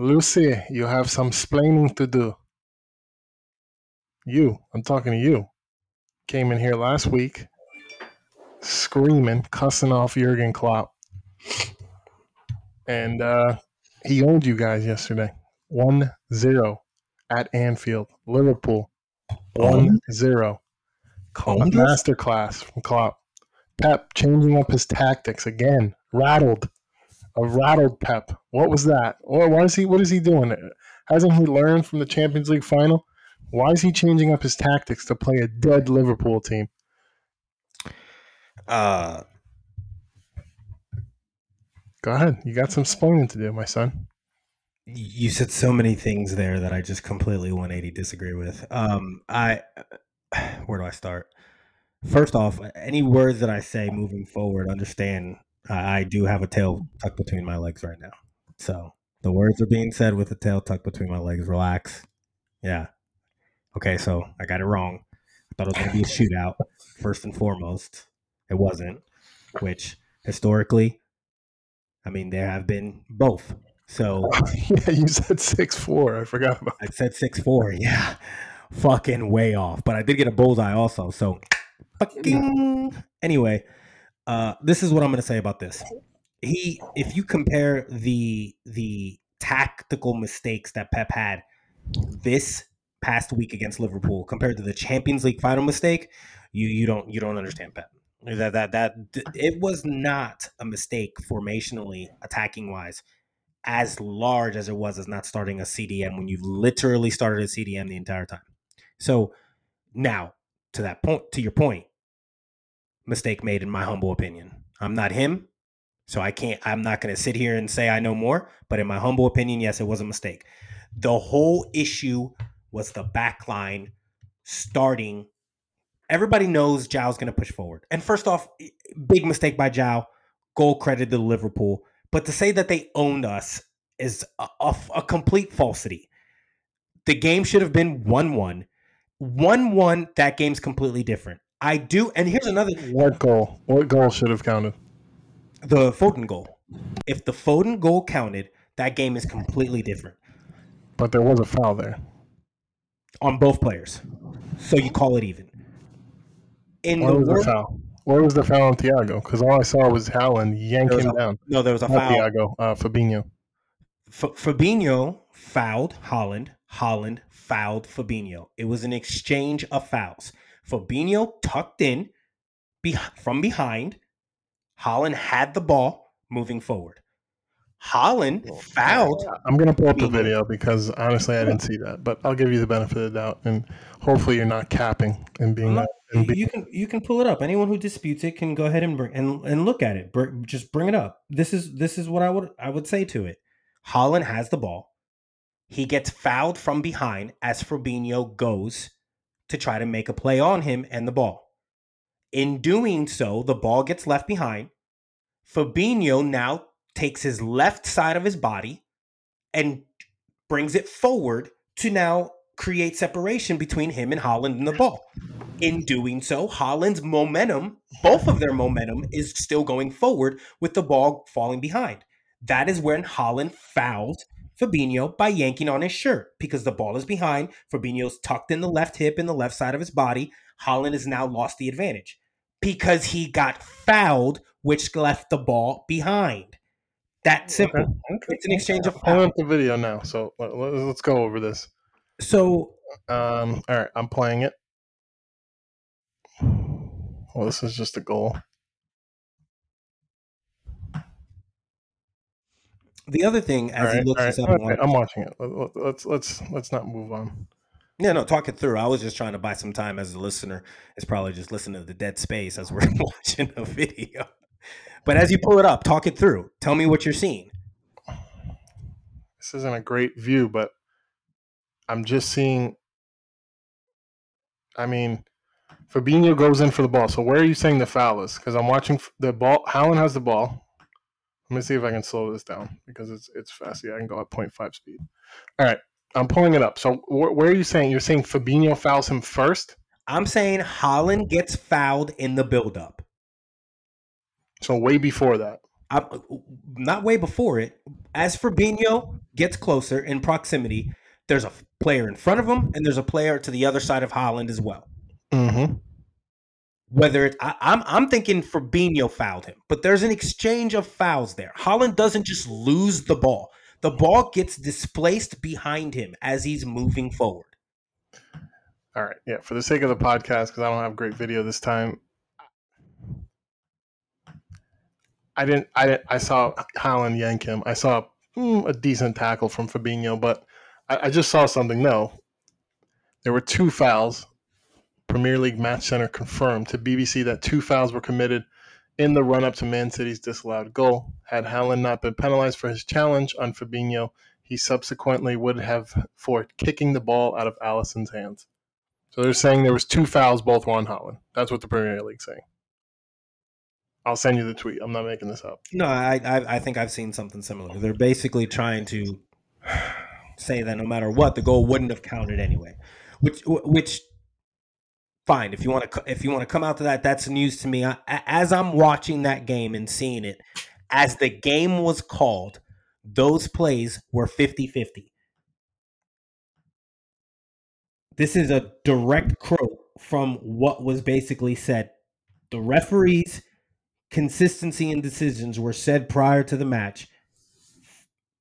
Lucy, you have some splaining to do. You, I'm talking to you. Came in here last week, screaming, cussing off Jurgen Klopp, and uh, he owned you guys yesterday. 1-0 at Anfield, Liverpool. 1-0. Owned us? Masterclass from Klopp. Pep changing up his tactics again. Rattled. A rattled Pep. What was that? Or why is he what is he doing? Hasn't he learned from the Champions League final? Why is he changing up his tactics to play a dead Liverpool team? Uh, Go ahead. You got some explaining to do, my son. you said so many things there that I just completely 180 disagree with. Um, I where do I start? First off, any words that I say moving forward, understand I, I do have a tail tucked between my legs right now. So the words are being said with a tail tucked between my legs. Relax. Yeah. Okay, so I got it wrong. I thought it was going to be a shootout first and foremost. It wasn't, which historically, I mean, there have been both. So yeah, you said six four. I forgot about I said six four. Yeah, fucking way off. But I did get a bullseye also. So, fucking anyway, uh, this is what I'm gonna say about this. He, if you compare the the tactical mistakes that Pep had this past week against Liverpool compared to the Champions League final mistake, you you don't you don't understand Pep. That that that it was not a mistake formationally attacking wise as large as it was as not starting a CDM when you've literally started a CDM the entire time. So now to that point, to your point, mistake made in my humble opinion. I'm not him, so I can't. I'm not going to sit here and say I know more. But in my humble opinion, yes, it was a mistake. The whole issue was the back line starting. Everybody knows João's going to push forward. And first off, big mistake by João. Goal credit to Liverpool. But to say that they owned us is a, a, a complete falsity. The game should have been 1 1. 1 1, that game's completely different. I do. And here's another what goal? What goal should have counted? the Foden goal. If the Foden goal counted, that game is completely different But there was a foul there. on both players. So you call it even. In Where the was the foul? Where was the foul on Thiago? Because all I saw was Haaland yank him a- down. no, there was a Not foul. Thiago, uh, Fabinho. F- Fabinho fouled Haaland. Haaland fouled Fabinho. It was an exchange of fouls. Fabinho tucked in be- from behind. Haaland had the ball moving forward. Haaland fouled. I'm gonna pull up the video because honestly I didn't see that, but I'll give you the benefit of the doubt, and hopefully you're not capping and being. I'm not- and be- you can you can pull it up. Anyone who disputes it can go ahead and bring and, and look at it. Br- just bring it up. This is this is what I would I would say to it. Haaland has the ball. He gets fouled from behind as Fabinho goes to try to make a play on him and the ball. In doing so, the ball gets left behind. Fabinho now takes his left side of his body and brings it forward to now create separation between him and Haaland and the ball. In doing so, Haaland's momentum, both of their momentum, is still going forward with the ball falling behind. That is when Haaland fouls Fabinho by yanking on his shirt because the ball is behind. Fabinho's tucked in the left hip in the left side of his body. Haaland has now lost the advantage because he got fouled, which left the ball behind. That simple. It's an exchange of pulling up the video now, so let, let- let's go over this. So Um, all right, I'm playing it. Well, this is just a goal. The other thing, as All he looks all this right, up, okay, I'm watching it. Let- let- Let's let's let's not move on. Yeah, no, talk it through. I was just trying to buy some time as a listener. It's probably just listening to the dead space as we're watching a video. But as you pull it up, talk it through. Tell me what you're seeing. This isn't a great view, but I'm just seeing. I mean, Fabinho goes in for the ball. So where are you saying the foul is? Because I'm watching the ball. Haaland has the ball. Let me see if I can slow this down because it's it's fast. Yeah, I can go at 0.5 speed. All right, I'm pulling it up. So wh- where are you saying? You're saying Fabinho fouls him first. I'm saying Haaland gets fouled in the buildup. So way before that. I'm, not way before it. As Fabinho gets closer in proximity, there's a player in front of him and there's a player to the other side of Haaland as well. Mm-hmm. Whether it, I, I'm I'm thinking Fabinho fouled him, but there's an exchange of fouls there. Haaland doesn't just lose the ball; the ball gets displaced behind him as he's moving forward. All right. Yeah. For the sake of the podcast, because I don't have great video this time, I didn't. I didn't, I saw Haaland yank him. I saw mm, a decent tackle from Fabinho, but I, I just saw something. No, there were two fouls. Premier League Match Center confirmed to BBC that two fouls were committed in the run up to Man City's disallowed goal. Had Haaland not been penalized for his challenge on Fabinho, he subsequently would have for kicking the ball out of Alisson's hands. So they're saying there was two fouls, both on Haaland. That's what the Premier League saying. I'll send you the tweet. I'm not making this up. No, I, I I think I've seen something similar. They're basically trying to say that no matter what, the goal wouldn't have counted anyway. Which which fine. If you want to if you want to come out to that that's news to me. I, as i'm watching that game and seeing it as the game was called those plays were 50-50 this is a direct quote from what was basically said. The referees consistency and decisions were said prior to the match.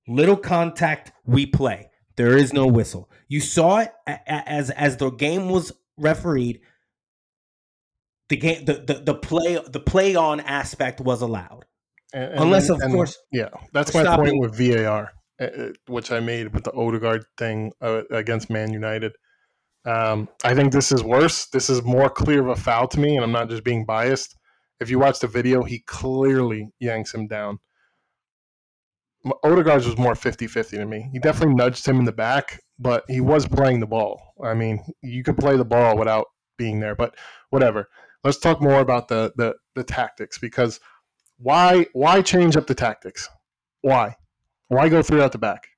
Little contact we play. There is no whistle. You saw it as as the game was refereed the game the, the, the play the play on aspect was allowed And- and unless of and- course yeah, that's my stopping- point with VAR, uh, uh, which I made with the Odegaard thing uh, against Man United. Um, I think this is worse. This is more clear of a foul to me, and I'm not just being biased. If you watch the video, he clearly yanks him down. Odegaard's was more 50-50 to me. He definitely nudged him in the back, but he was playing the ball. I mean, you could play the ball without being there, but whatever. Let's talk more about the the, the tactics because why why change up the tactics? Why? Why go three out the back?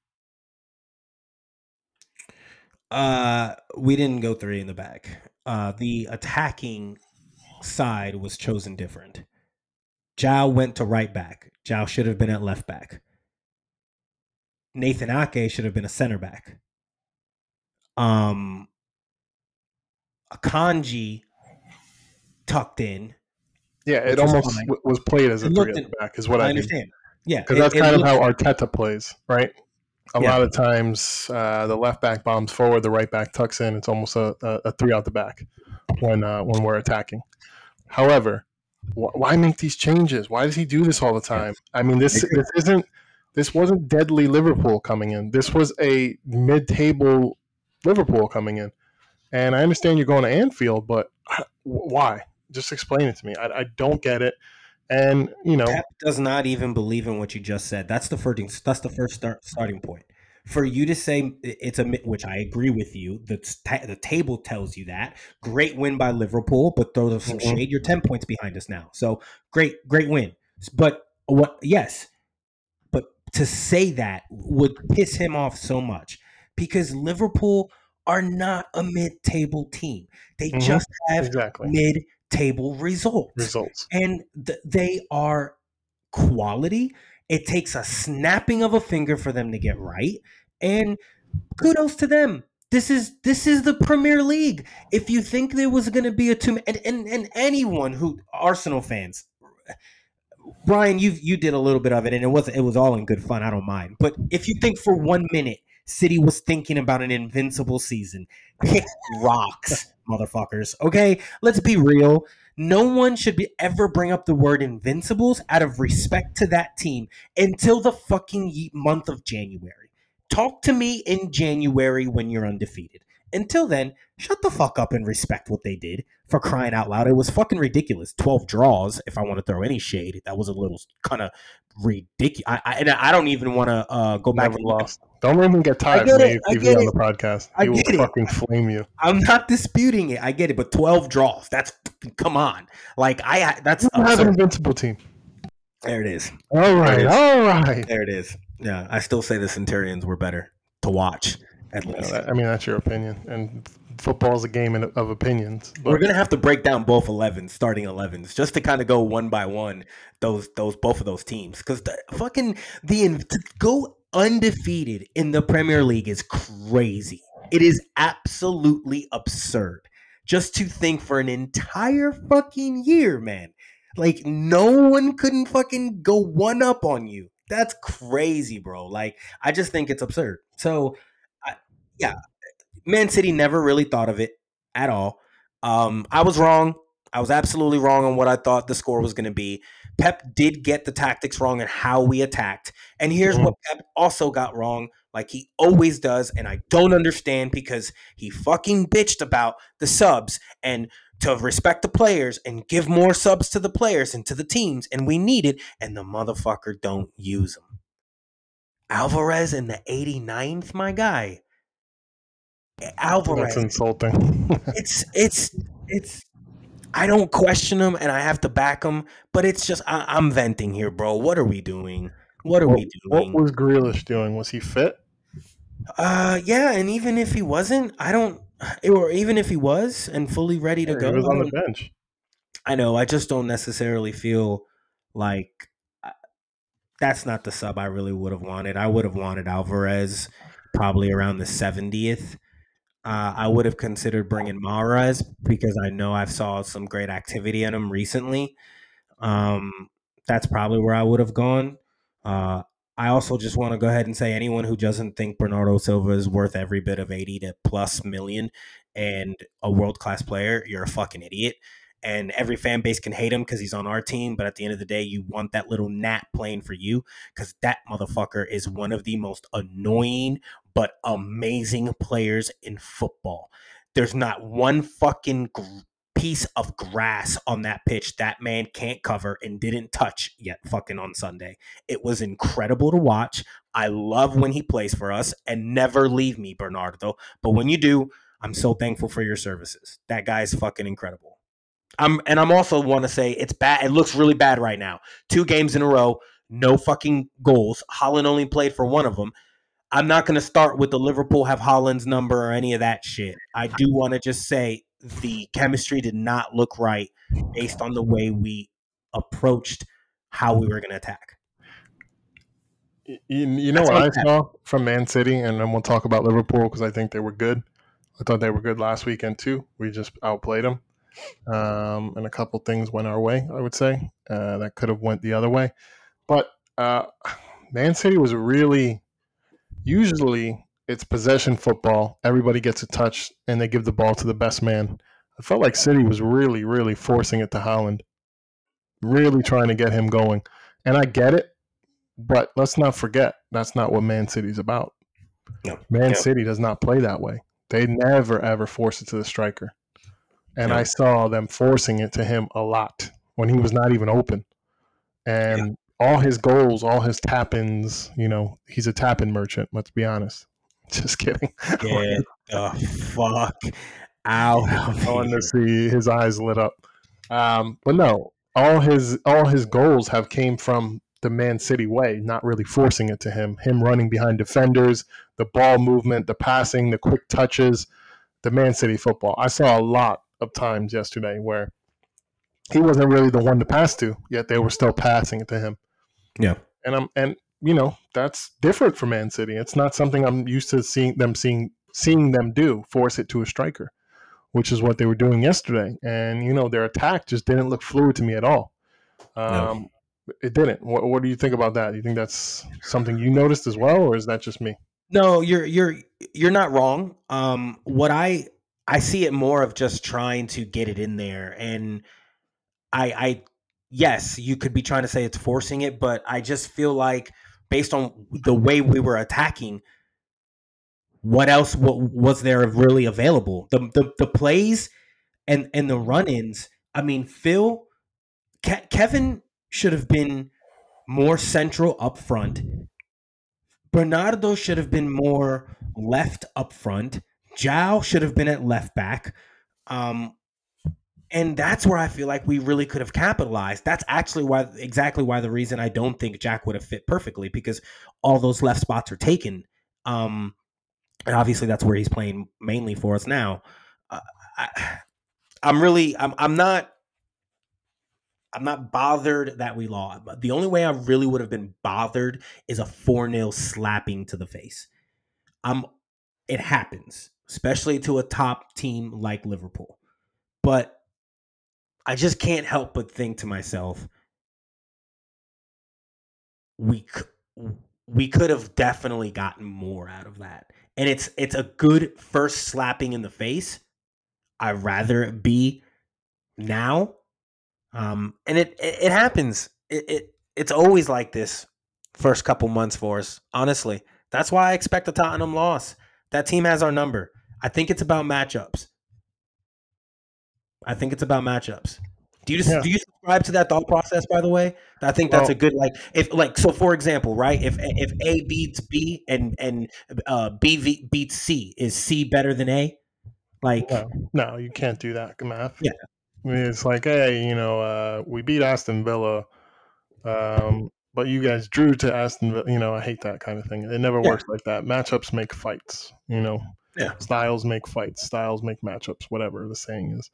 uh we didn't go three in the back uh the attacking side was chosen different João went to right back João should have been at left back Nathan Ake should have been a center back um Akanji tucked in Yeah, it almost was played as a three at the back, is what I I, mean. understand yeah Because that's it kind of how Arteta plays, right? A Yeah. lot of times, uh, the left back bombs forward, the right back tucks in. It's almost a, a, a three out the back when uh, when we're attacking. However, wh- why make these changes? Why does he do this all the time? I mean, this this isn't this wasn't deadly Liverpool coming in. This was a mid-table Liverpool coming in. And I understand you're going to Anfield, but uh, why? Just explain it to me. I, I don't get it. And you know, Pep does not even believe in what you just said. That's the first. That's the first start, starting point. For you to say it's a which I agree with you. The ta- the table tells you that great win by Liverpool, but throw some Mhm. shade. You're ten points behind us now. So great, great win. But what? Yes, but to say that would piss him off so much because Liverpool are not a mid-table team. They Mhm. just have exactly mid-table results results. and th- they are quality. It takes a snapping of a finger for them to get right, and kudos to them. This is this is the Premier League. If you think there was going to be a two, and, and and anyone who Arsenal fans, Brian, you you did a little bit of it, and it was it was all in good fun. I don't mind. But if you think for one minute City was thinking about an invincible season, kick rocks, motherfuckers. Okay, let's be real. No one should be ever bring up the word invincibles out of respect to that team until the fucking month of January. Talk to me in January when you're undefeated. Until then, shut the fuck up and respect what they did for crying out loud. It was fucking ridiculous. 12 draws, if I want to throw any shade. That was a little kind of ridiculous. I, I, and I don't even want to uh, go back Never lost. Don't even get tired of me I on the podcast. I he will get it. fucking flame you. I'm not disputing it. I get it, but 12 draws. That's come on. Like I that's You have an invincible team. there it is. All right, is. all right. There it is. Yeah, I still say the Centurions were better to watch at least. I mean, that's your opinion, and football is a game of opinions. But We're gonna have to break down both 11s, starting 11s, just to kind of go one by one those those both of those teams because the fucking the go undefeated in the Premier League is crazy. It is absolutely absurd. Just to think for an entire fucking year, man. Like no one couldn't fucking go one up on you. That's crazy, bro. Like I just think it's absurd. So, I, yeah, Man City never really thought of it at all. Um, I was wrong. I was absolutely wrong on what I thought the score was going to be. Pep did get the tactics wrong and how we attacked. And here's what Pep also got wrong, like he always does. And I don't understand because he fucking bitched about the subs and to respect the players and give more subs to the players and to the teams. And we need it. And the motherfucker don't use them. Alvarez in the 89th, my guy. Alvarez. That's insulting. it's it's it's I don't question him and I have to back him, but it's just I, am venting here, bro. What are we doing? What are what, we doing? What was Grealish doing? Was he fit? Uh, yeah, and even if he wasn't, I don't. Or even if he was and fully ready to Yeah, go, he was on the bench. I know. I just don't necessarily feel like uh, that's not the sub I really would have wanted. I would have wanted Alvarez probably around the 70th. Uh, I would have considered bringing Mahrez because I know I've saw some great activity in him recently. Um, that's probably where I would have gone. Uh, I also just want to go ahead and say anyone who doesn't think Bernardo Silva is worth every bit of 80 to plus million and a world class player, you're a fucking idiot and every fan base can hate him because he's on our team. But at the end of the day, you want that little gnat playing for you because that motherfucker is one of the most annoying but amazing players in football. There's not one fucking gr- piece of grass on that pitch that man can't cover and didn't touch yet fucking on Sunday. It was incredible to watch. I love when he plays for us and never leave me, Bernardo. But when you do, I'm so thankful for your services. That guy's fucking incredible. I'm and I'm also want to say it's bad. It looks really bad right now. Two games in a row, no fucking goals. Haaland only played for one of them. I'm not going to start with the Liverpool have Haaland's number or any of that shit. I do want to just say the chemistry did not look right based on the way we approached how we were going to attack. You, you know That's what I my bad. saw from Man City, and then we'll talk about Liverpool because I think they were good. I thought they were good last weekend too. We just outplayed them, um, and a couple things went our way. I would say uh, that could have went the other way, but uh, Man City was really usually it's possession football. Everybody gets a touch, and they give the ball to the best man. I felt like City was really, really forcing it to Haaland, really trying to get him going. And I get it, but let's not forget that's not what Man City's about. No. Man No. City does not play that way. They never ever force it to the striker. And No. I saw them forcing it to him a lot when he was not even open. And all his goals, all his tap ins, you know, he's a tap in merchant, let's be honest. Just kidding. Get the fuck out of I wanted to see his eyes lit up. Um, but no, all his all his goals have came from the Man City way, not really forcing it to him. Him running behind defenders, the ball movement, the passing, the quick touches, the Man City football. I saw a lot of times yesterday where he wasn't really the one to pass to, yet they were still passing it to him. Yeah. And I'm and you know, that's different for Man City. It's not something I'm used to seeing them seeing seeing them do, force it to a striker which is what they were doing yesterday. And you know, their attack just didn't look fluid to me at all. Um, It didn't. What, what do you think about that? Do you think that's something you noticed as well, or is that just me? No, you're you're you're not wrong. Um, what I I see it more of just trying to get it in there, and I I yes, you could be trying to say it's forcing it, but I just feel like based on the way we were attacking, what else wa- was there really available? The the, the plays and and the run-ins. I mean, Phil, Ke- Kevin should have been more central up front. Bernardo should have been more left up front. João should have been at left back. Um, and that's where I feel like we really could have capitalized. That's actually why exactly why the reason I don't think Jack would have fit perfectly because all those left spots are taken. Um, and obviously that's where he's playing mainly for us now. Uh, I, I'm really I'm I'm not I'm not bothered that we lost. The only way I really would have been bothered is a 4-0 slapping to the face. I'm it happens, especially to a top team like Liverpool. But I just can't help but think to myself, we we could have definitely gotten more out of that. And it's it's a good first slapping in the face. I'd rather it be now. Um, and it, it, it happens. It, it it's always like this first couple months for us. Honestly, that's why I expect a Tottenham loss. That team has our number. I think it's about matchups. I think it's about matchups. Do you just, yeah. do you subscribe to that thought process? By the way, I think that's well, a good like if like so for example, right? If if A beats B and and uh, B v, beats C, is C better than A? Like no, no, you can't do that math. Yeah, I mean, it's like hey, you know, uh, we beat Aston Villa, um, but you guys drew to Aston Villa. You know, I hate that kind of thing. It never yeah. works like that. Matchups make fights. You know, yeah. styles make fights. Styles make matchups. Whatever the saying is.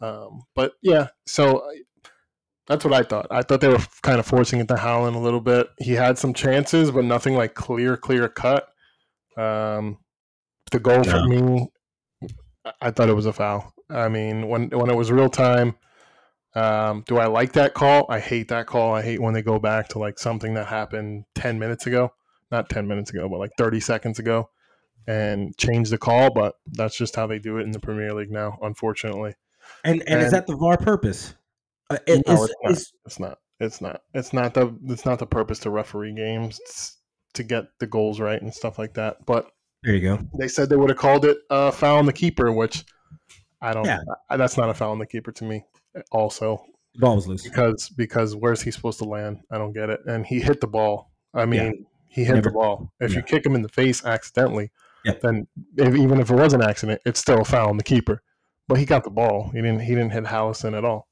Um, but yeah, so that's what I thought. I thought they were kind of forcing it to Haaland a little bit. He had some chances, but nothing like clear, clear cut. Um, the goal for me, I thought it was a foul. I mean, when when it was real time, um, do I like that call? I hate that call. I hate when they go back to like something that happened ten minutes ago, not ten minutes ago, but like thirty seconds ago, and change the call. But that's just how they do it in the Premier League now, unfortunately. And and, and is that the VAR purpose? Uh, it, no, is, it's, not. Is, it's not. It's not. It's not the. It's not the purpose to referee games to get the goals right and stuff like that. But there you go. They said they would have called it a foul on the keeper, which I don't. Yeah. I, that's not a foul on the keeper to me. Also, the ball was loose because because where's he supposed to land? I don't get it. And he hit the ball. I mean, yeah. he hit Never. the ball. If yeah. you kick him in the face accidentally, then if, even if it was an accident, it's still a foul on the keeper but he got the ball. He didn't he didn't hit Alisson at all.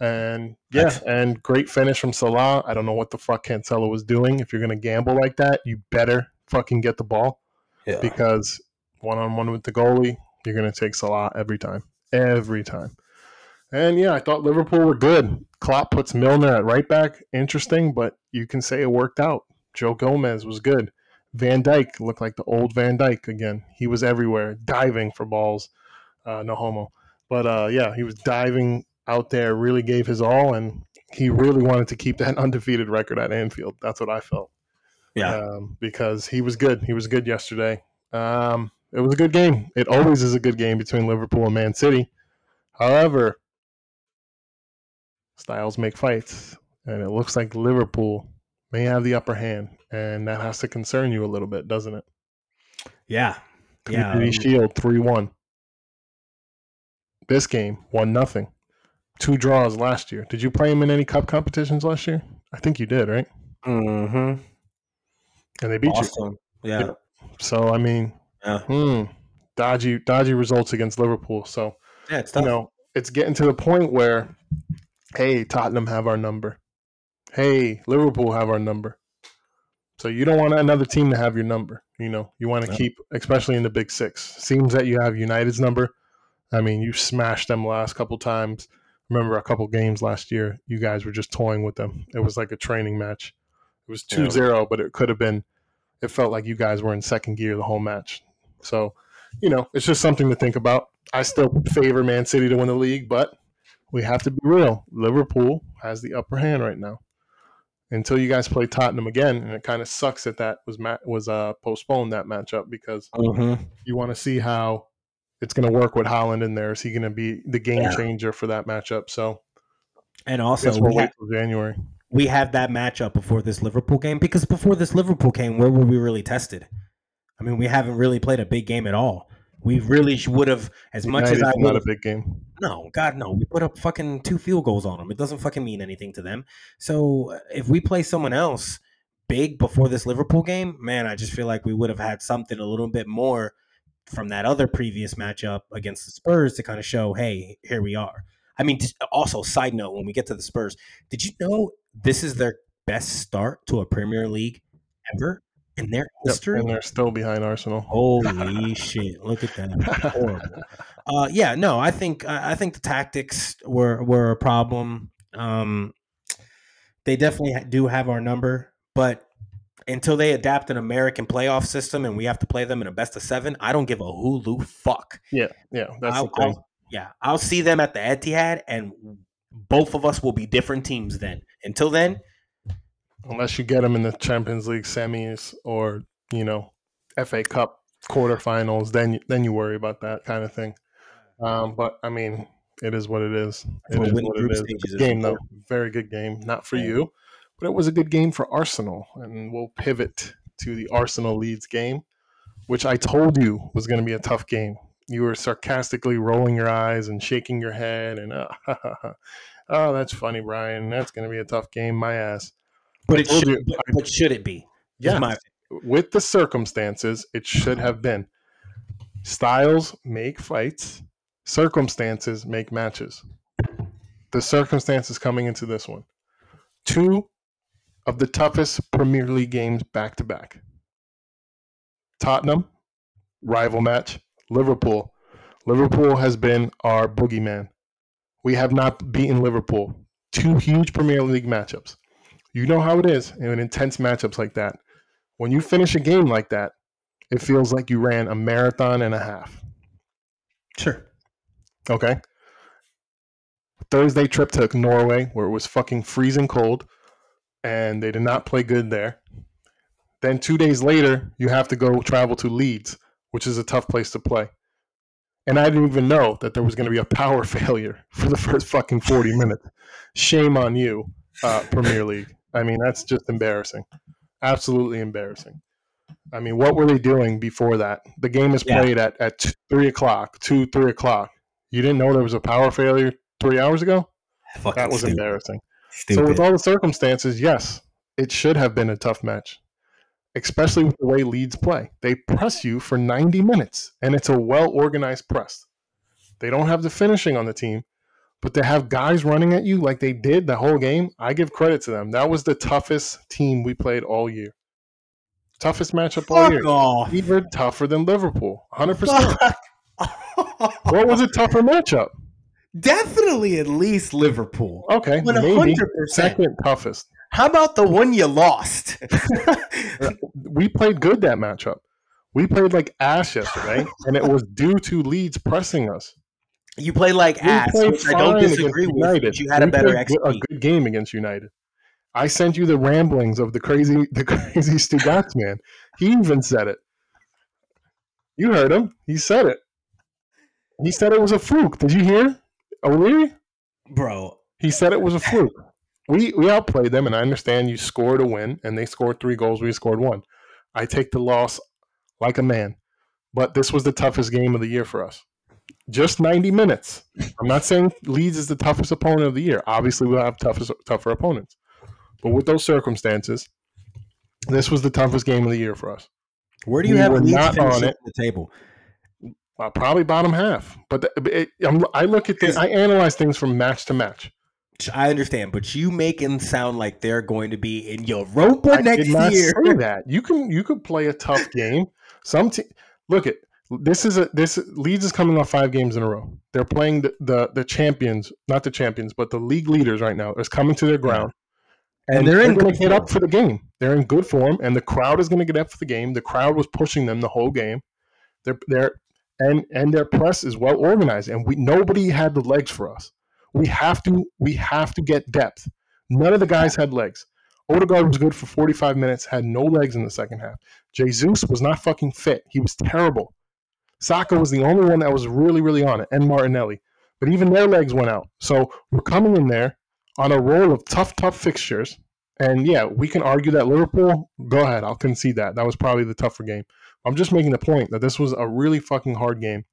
And yeah, and great finish from Salah. I don't know what the fuck Cancelo was doing. If you're gonna gamble like that, you better fucking get the ball. Yeah. Because one on one with the goalie, you're gonna take Salah every time. Every time. And yeah, I thought Liverpool were good. Klopp puts Milner at right back. Interesting, but you can say it worked out. Joe Gomez was good. Van Dijk looked like the old Van Dijk again. He was everywhere, diving for balls. Uh, no homo. But uh, yeah, he was diving out there, really gave his all, and he really wanted to keep that undefeated record at Anfield. That's what I felt. Yeah. Um, because he was good. He was good yesterday. Um, it was a good game. It always is a good game between Liverpool and Man City. However, styles make fights, and it looks like Liverpool may have the upper hand, and that has to concern you a little bit, doesn't it? Yeah. Yeah. Um, Shield 3 1. This game, one nothing. Two draws last year. Did you play him in any cup competitions last year? I think you did, right? Mm-hmm. And they beat awesome. you. Yeah. So I mean, yeah. Hmm, dodgy, dodgy results against Liverpool. So yeah, it's tough. You know, it's getting to the point where, hey, Tottenham have our number. Hey, Liverpool have our number. So you don't want another team to have your number. You know, you want to yeah. keep, especially in the Big Six. Seems that you have United's number. I mean, you smashed them last couple times. Remember a couple games last year, you guys were just toying with them. It was like a training match. It was 2 0, but it could have been, it felt like you guys were in second gear the whole match. So, you know, it's just something to think about. I still favor Man City to win the league, but we have to be real. Liverpool has the upper hand right now. Until you guys play Tottenham again, and it kind of sucks that that was was uh, postponed that matchup because mm-hmm. you want to see how it's going to work with Haaland in there. Is he going to be the game yeah. changer for that matchup? So, and also we'll wait till January. We have that matchup before this Liverpool game because before this Liverpool game, where were we really tested? I mean, we haven't really played a big game at all. We really would have, as much as I not a big game. No, God, no. We put up fucking two field goals on them. It doesn't fucking mean anything to them. So if we play someone else big before this Liverpool game, man, I just feel like we would have had something a little bit more from that other previous matchup against the Spurs to kind of show, hey, here we are. I mean, also, side note, when we get to the Spurs, did you know this is their best start to a Premier League ever in their history? Yep, and they're still behind Arsenal. Holy shit! Look at that, horrible. Uh, yeah, no, I think I think the tactics were were a problem. Um, they definitely do have our number, but until they adapt an American playoff system and we have to play them in a best of seven, I don't give a hulu fuck. Yeah, yeah, that's I'll, the thing. I'll- yeah, I'll see them at the Etihad, and both of us will be different teams then. Until then, Unless you get them in the Champions League semis or you know FA Cup quarterfinals, then then you worry about that kind of thing. Um, but I mean, it is what it is. It We're is what it is. game though, very good game. Not for Yeah. you, but it was a good game for Arsenal, and we'll pivot to the Arsenal Leeds game, which I told you was going to be a tough game. You were sarcastically rolling your eyes and shaking your head, and uh, oh, that's funny, Brian. That's going to be a tough game. My ass. But it should, but, but should it be? Yes. my with the circumstances, it should have been. Styles make fights, circumstances make matches. The circumstances coming into this one. Two of the toughest Premier League games back to back. Tottenham, rival match. Liverpool. Liverpool has been our boogeyman. We have not beaten Liverpool. Two huge Premier League matchups. You know how it is in intense matchups like that when you finish a game like that, it feels like you ran a marathon and a half. sure. Okay. Thursday trip to Norway where it was fucking freezing cold and they did not play good there. Then two days later, you have to go travel to Leeds, which is a tough place to play. And I didn't even know that there was going to be a power failure for the first fucking 40 minutes. Shame on you, uh, Premier League. I mean, that's just embarrassing. Absolutely embarrassing. I mean, what were they doing before that? The game is Yeah. played at, at 3 o'clock, 2, 3 o'clock. You didn't know there was a power failure three hours ago? Fucking That was stupid. embarrassing. stupid. So with all the circumstances, yes, it should have been a tough match, especially with the way Leeds play. They press you for 90 minutes, and it's a well organized press. They don't have the finishing on the team, but to have guys running at you like they did the whole game. I give credit to them. That was the toughest team we played all year. Toughest matchup all year. Off. Even tougher than Liverpool. 100%. what was a tougher matchup? Definitely at least Liverpool. Okay, One maybe hundred percent. second toughest. How about the one you lost? we played good that matchup. We played like ass yesterday, and it was due to Leeds pressing us. You played like We ass, played which I don't disagree with. United. You had a better XP. a good game against United. I sent you the ramblings of the crazy, the crazy Stugotz man. He even said it. You heard him. He said it. He said it was a fluke. Did you hear? Oh, O'Leary? Bro, He said it was a fluke. We we outplayed them, and I understand you scored a win, and they scored three goals. We scored one. I take the loss like a man, but this was the toughest game of the year for us. Just ninety minutes. I'm not saying Leeds is the toughest opponent of the year. Obviously, we'll have toughest tougher opponents, but with those circumstances, this was the toughest game of the year for us. where do you We have Leeds not on on the table? Uh, probably bottom half, but the, it, I'm, look at things. I analyze things from match to match. I understand, but you make them sound like they're going to be in Europa I next year. say that. You can you could play a tough game. Some te- look at this is a this Leeds is coming off five games in a row. They're playing the the, the champions, not the champions, but the league leaders right now. Is coming to their ground, And they're in going to get form. up for the game. They're in good form, and the crowd is going to get up for the game. The crowd was pushing them the whole game. They're they're and and their press is well organized, and we nobody had the legs for us. We have to we have to get depth. None of the guys had legs. Odegaard was good for 45 minutes, had no legs in the second half. Jesus was not fucking fit. He was terrible. Saka was the only one that was really, really on it, and Martinelli. But even their legs went out. So we're coming in there on a roll of tough, tough fixtures. And yeah, we can argue that Liverpool, go ahead, I'll concede that. That was probably the tougher game. I'm just making the point that this was a really fucking hard game.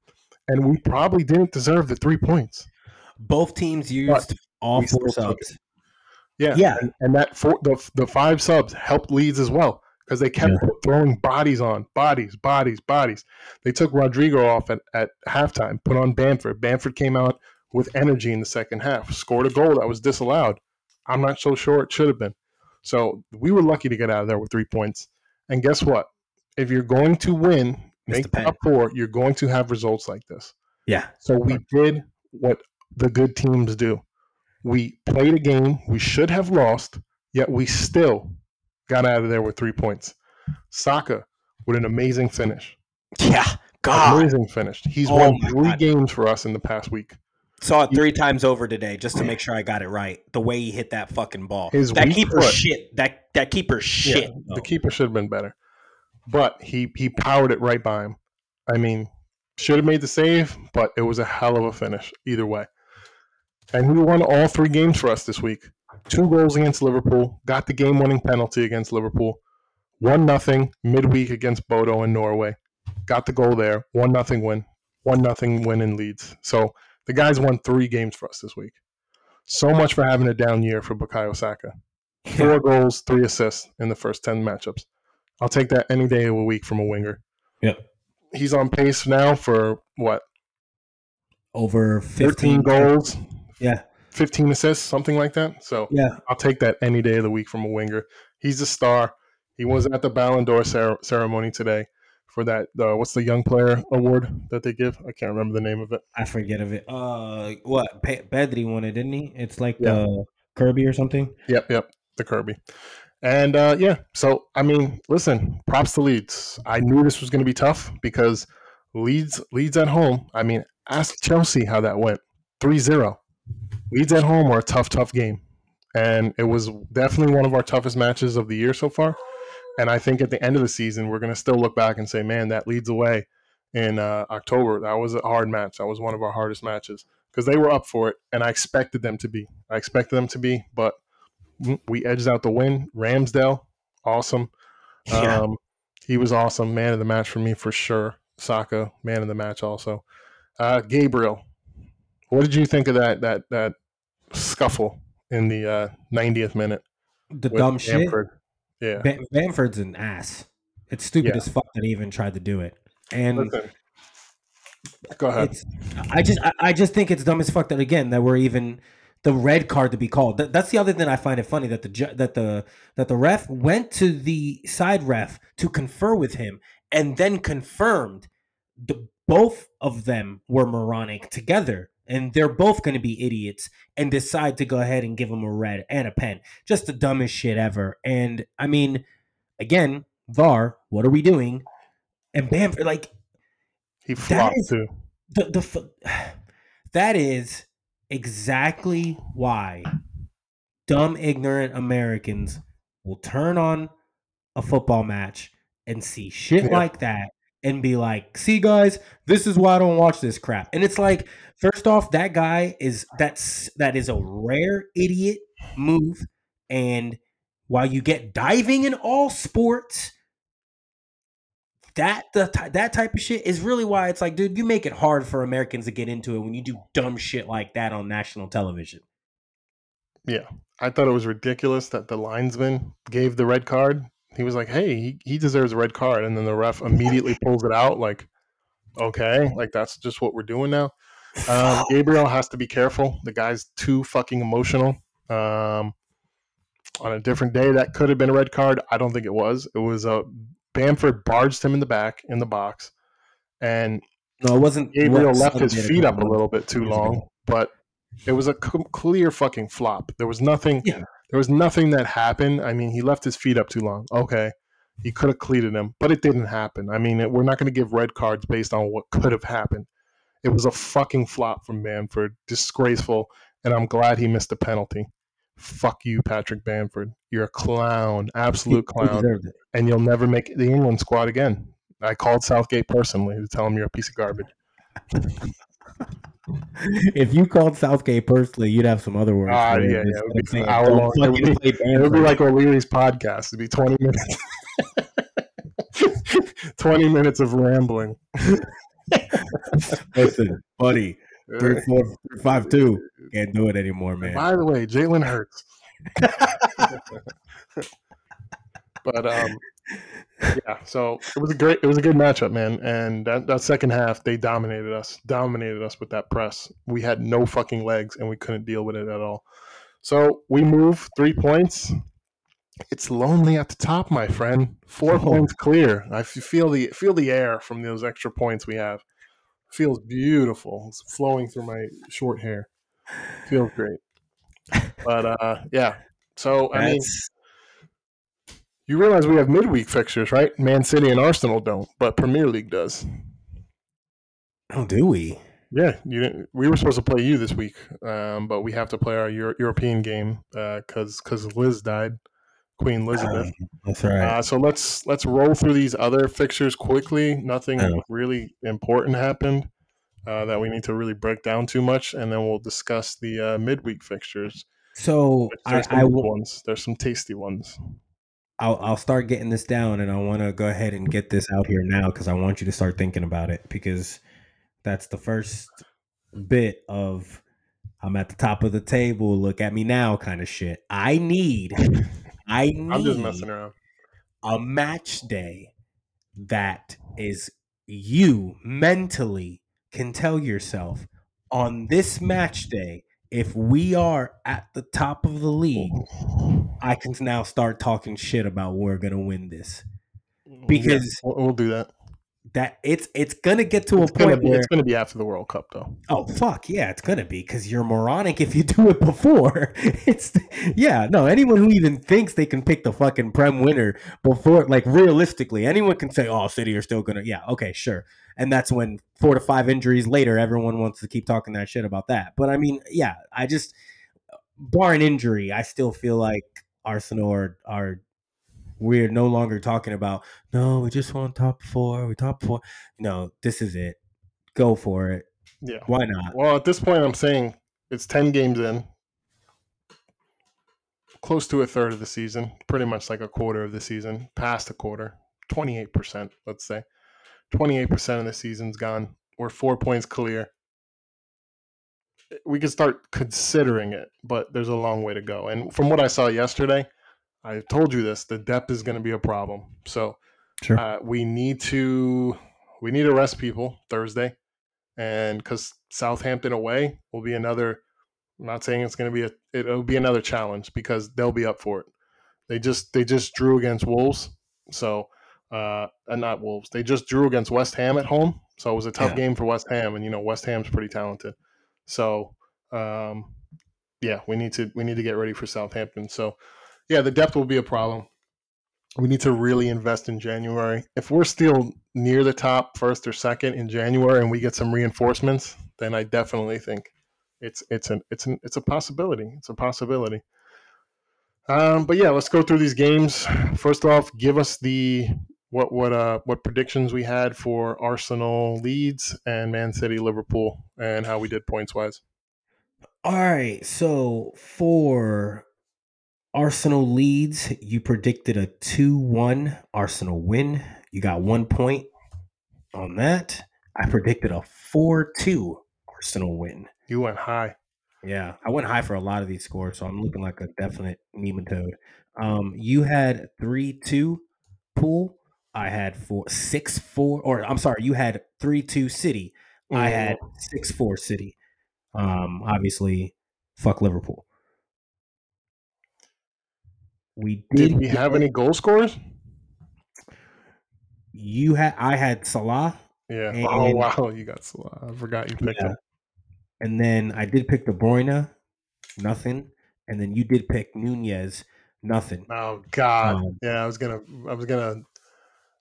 And we probably didn't deserve the three points. Both teams used all four subs. Yeah, Yeah. and, and that four, the the five subs helped Leeds as well because they kept throwing bodies on bodies, bodies, bodies. They took Rodrigo off at, at halftime, put on Bamford. Bamford came out with energy in the second half, scored a goal that was disallowed. I'm not so sure it should have been. So we were lucky to get out of there with three points. And guess what? If you're going to win, make the top four, you're going to have results like this. Yeah. So we did what the good teams do. We played a game we should have lost, yet we still got out of there with three points. Saka with an amazing finish. Yeah, God. Amazing finish. He's Oh won three God. games for us in the past week. Saw it three times over today just to make sure I got it right. The way he hit that fucking ball. His that keeper foot. shit. That that keeper shit. Yeah, the keeper should have been better, but he he powered it right by him. I mean, should have made the save, but it was a hell of a finish either way. And he won all three games for us this week. Two goals against Liverpool, got the game-winning penalty against Liverpool. One nothing midweek against Bodo in Norway, got the goal there. One nothing win. One nothing win in Leeds. So the guys won three games for us this week. So much for having a down year for Bukayo Saka four goals, three assists in the first 10 matchups. I'll take that any day of the week from a winger. Yep. He's on pace now for what? Over 13 15 goals, Yeah. 15 assists, something like that. So Yeah. I'll take that any day of the week from a winger. He's a star. He was at the Ballon d'Or cer- ceremony today for that. Uh, what's the young player award that they give? I can't remember the name of it. I forget of it. Uh, what? Pe- Pedri won it, didn't he? It's like Yeah. the Kirby or something. Yep, yep, the Kirby. And uh, yeah, so I mean, listen, props to Leeds. I knew this was going to be tough because Leeds Leeds at home. I mean, ask Chelsea how that went. 3-0. Leeds at home were a tough, tough game. And it was definitely one of our toughest matches of the year so far. And I think at the end of the season, we're going to still look back and say, man, that Leeds away in uh, October. That was a hard match. That was one of our hardest matches because they were up for it. And I expected them to be. I expected them to be, but we edged out the win. Ramsdale, awesome. Yeah. Um, he was awesome. Man of the match for me for sure. Saka, man of the match also. Uh, Gabriel, what did you think of that that that scuffle in the uh, 90th minute? The dumb shit. Yeah. Bam- Bamford's an ass. It's stupid Yeah. as fuck that he even tried to do it. And Listen. Go ahead. I just, I, I just think it's dumb as fuck that again that we're even the red card to be called. That, that's the other thing I find it funny that the that the that the ref went to the side ref to confer with him and then confirmed the both of them were moronic together and they're both going to be idiots and decide to go ahead and give him a red and a pen. Just the dumbest shit ever. And I mean, again, VAR, what are we doing? And Bamford, like He flopped is- too. the the that is exactly why dumb ignorant Americans will turn on a football match and see shit Yeah. like that and be like, "See guys, this is why I don't watch this crap." And it's like, first off, that guy is that's that is a rare idiot move and while you get diving in all sports, that the that type of shit is really why it's like, dude, you make it hard for Americans to get into it when you do dumb shit like that on national television. Yeah. I thought it was ridiculous that the linesman gave the red card. He was like, hey, he, he deserves a red card. And then the ref immediately pulls it out, like, okay, like that's just what we're doing now. Um, Gabriel has to be careful. The guy's too fucking emotional. Um, on a different day, that could have been a red card. I don't think it was. It was a Bamford barged him in the back in the box, and No, it wasn't. Gabriel left his feet up a little bit too long, but it was a c- clear fucking flop. There was nothing. Yeah. There was nothing that happened. I mean, he left his feet up too long. Okay, he could have cleated him, but it didn't happen. I mean, it, we're not going to give red cards based on what could have happened. It was a fucking flop from Bamford, disgraceful, and I'm glad he missed the penalty. Fuck you, Patrick Bamford. You're a clown, absolute He- clown, and you'll never make the England squad again. I called Southgate personally to tell him you're a piece of garbage. If you called Southgate personally, you'd have some other words. It. yeah, yeah, it would be an hour long. It would play It would be like O'Leary's podcast. It'd be 20 minutes. 20 minutes of rambling. Listen, buddy, three, four, three, five, two. Can't do it anymore, man. By the way, Jalen Hurts. but um, yeah. So it was a great, it was a good matchup, man. And that, that second half, they dominated us, dominated us with that press. We had no fucking legs, and we couldn't deal with it at all. So we move three points. It's lonely at the top, my friend. Four Oh. points clear. I feel the feel the air from those extra points we have. Feels beautiful. It's flowing through my short hair. Feels great. But uh, yeah. So I mean, That's- you realize we have midweek fixtures, right? Man City and Arsenal don't, but Premier League does. oh, do we? Yeah, you didn't, we were supposed to play you this week, um, but we have to play our Euro- European game because because Liz died, Queen Elizabeth. Um, that's right. Uh, so let's let's roll through these other fixtures quickly. Nothing Oh. really important happened uh, that we need to really break down too much, and then we'll discuss the uh, midweek fixtures. so I, There's some I will. ones. There's some tasty ones. I'll, I'll start getting this down and I want to go ahead and get this out here now because I want you to start thinking about it because that's the first bit of I'm at the top of the table, look at me now kind of shit. I need, I need I'm just messing around. a match day that is you mentally can tell yourself on this match day, if we are at the top of the league, I can now start talking shit about we're gonna win this because Yeah, we'll, we'll do that. That it's it's gonna get to It's a point be, where it's gonna be after the World Cup, though. oh fuck yeah it's gonna be because you're moronic if you do it before. It's yeah no anyone who even thinks they can pick the fucking prem winner before like realistically anyone can say oh city are still gonna yeah okay sure. And that's when four to five injuries later everyone wants to keep talking that shit about that. But i mean yeah i just barring injury i still feel like arsenal are are we're no longer talking about no we just want top four we top four no this is it go for it Yeah. why not Well, at this point, I'm saying it's ten games in, close to a third of the season, pretty much like a quarter of the season, past a quarter, twenty eight percent, let's say, twenty eight percent of the season's gone. We're four points clear. We can start considering it, but there's a long way to go. And from what I saw yesterday, I told you this: the depth is going to be a problem. So Sure. uh, we need to we need to rest people Thursday, and because Southampton away will be another. I'm not saying it's going to be a it'll be another challenge because they'll be up for it. They just they just drew against Wolves, so uh, and not Wolves. They just drew against West Ham at home, so it was a tough Yeah. game for West Ham, and you know West Ham's pretty talented. So um, yeah, we need to we need to get ready for Southampton. So yeah, the depth will be a problem. We need to really invest in January. If we're still near the top, first or second in January, and we get some reinforcements, then I definitely think it's it's an it's an it's a possibility. It's a possibility. Um, but yeah, let's go through these games. First off, give us the what what uh what predictions we had for Arsenal Leeds and Man City Liverpool and how we did points wise. All right. So for Arsenal Leeds, you predicted a 2 1 Arsenal win. You got one point on that. I predicted a 4 2 Arsenal win. You went high. Yeah, I went high for a lot of these scores, so I'm looking like a definite nematode. Um, you had 3 2 pool. I had four six four, or I'm sorry, you had 3 2 City. I had six four City. Um, obviously, fuck Liverpool. We did. Did we have any goal scorers? You had. I had Salah, Yeah. And- oh wow, you got Salah. I forgot you picked Yeah. him. and then I did pick De Bruyne, nothing, and then you did pick Nunez, nothing. Oh God. Um, yeah, I was gonna I was gonna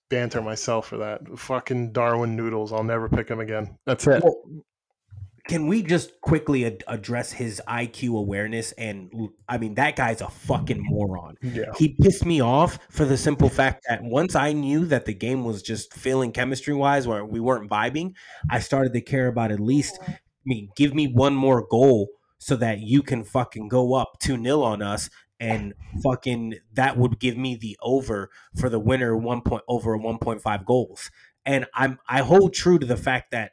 banter myself for that. Fucking Darwin Noodles. I'll never pick him again. That's it. Well, can we just quickly ad- address his IQ awareness? And I mean, that guy's a fucking moron. Yeah. He pissed me off for the simple fact that once I knew that the game was just failing chemistry wise, where we weren't vibing, I started to care about at least I mean, give me one more goal so that you can fucking go up 2 0 on us. And fucking that would give me the over for the winner one point over 1.5 goals. And I'm I hold true to the fact that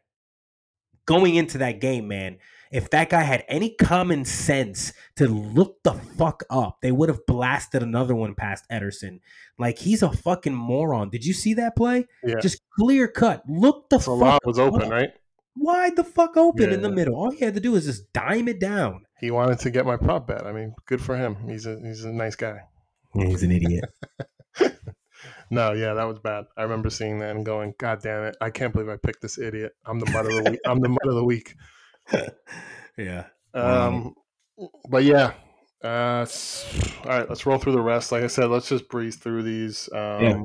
going into that game, man, if that guy had any common sense to look the fuck up, they would have blasted another one past Ederson. Like he's a fucking moron. Did you see that play? Yeah. Just clear cut. Look the Salah fuck was open, up. right? wide the fuck open Yeah, in the middle. All he had to do is just dime it down. He wanted to get my prop bet. I mean, good for him. He's a he's a nice guy. he's an idiot. No, yeah, that was bad. I remember seeing that and going, God damn it! I can't believe I picked this idiot. I'm the mud of the week. I'm the mud of the week. yeah. Um, but yeah, Uh, all right, let's roll through the rest. Like I said, let's just breeze through these. Um, Yeah.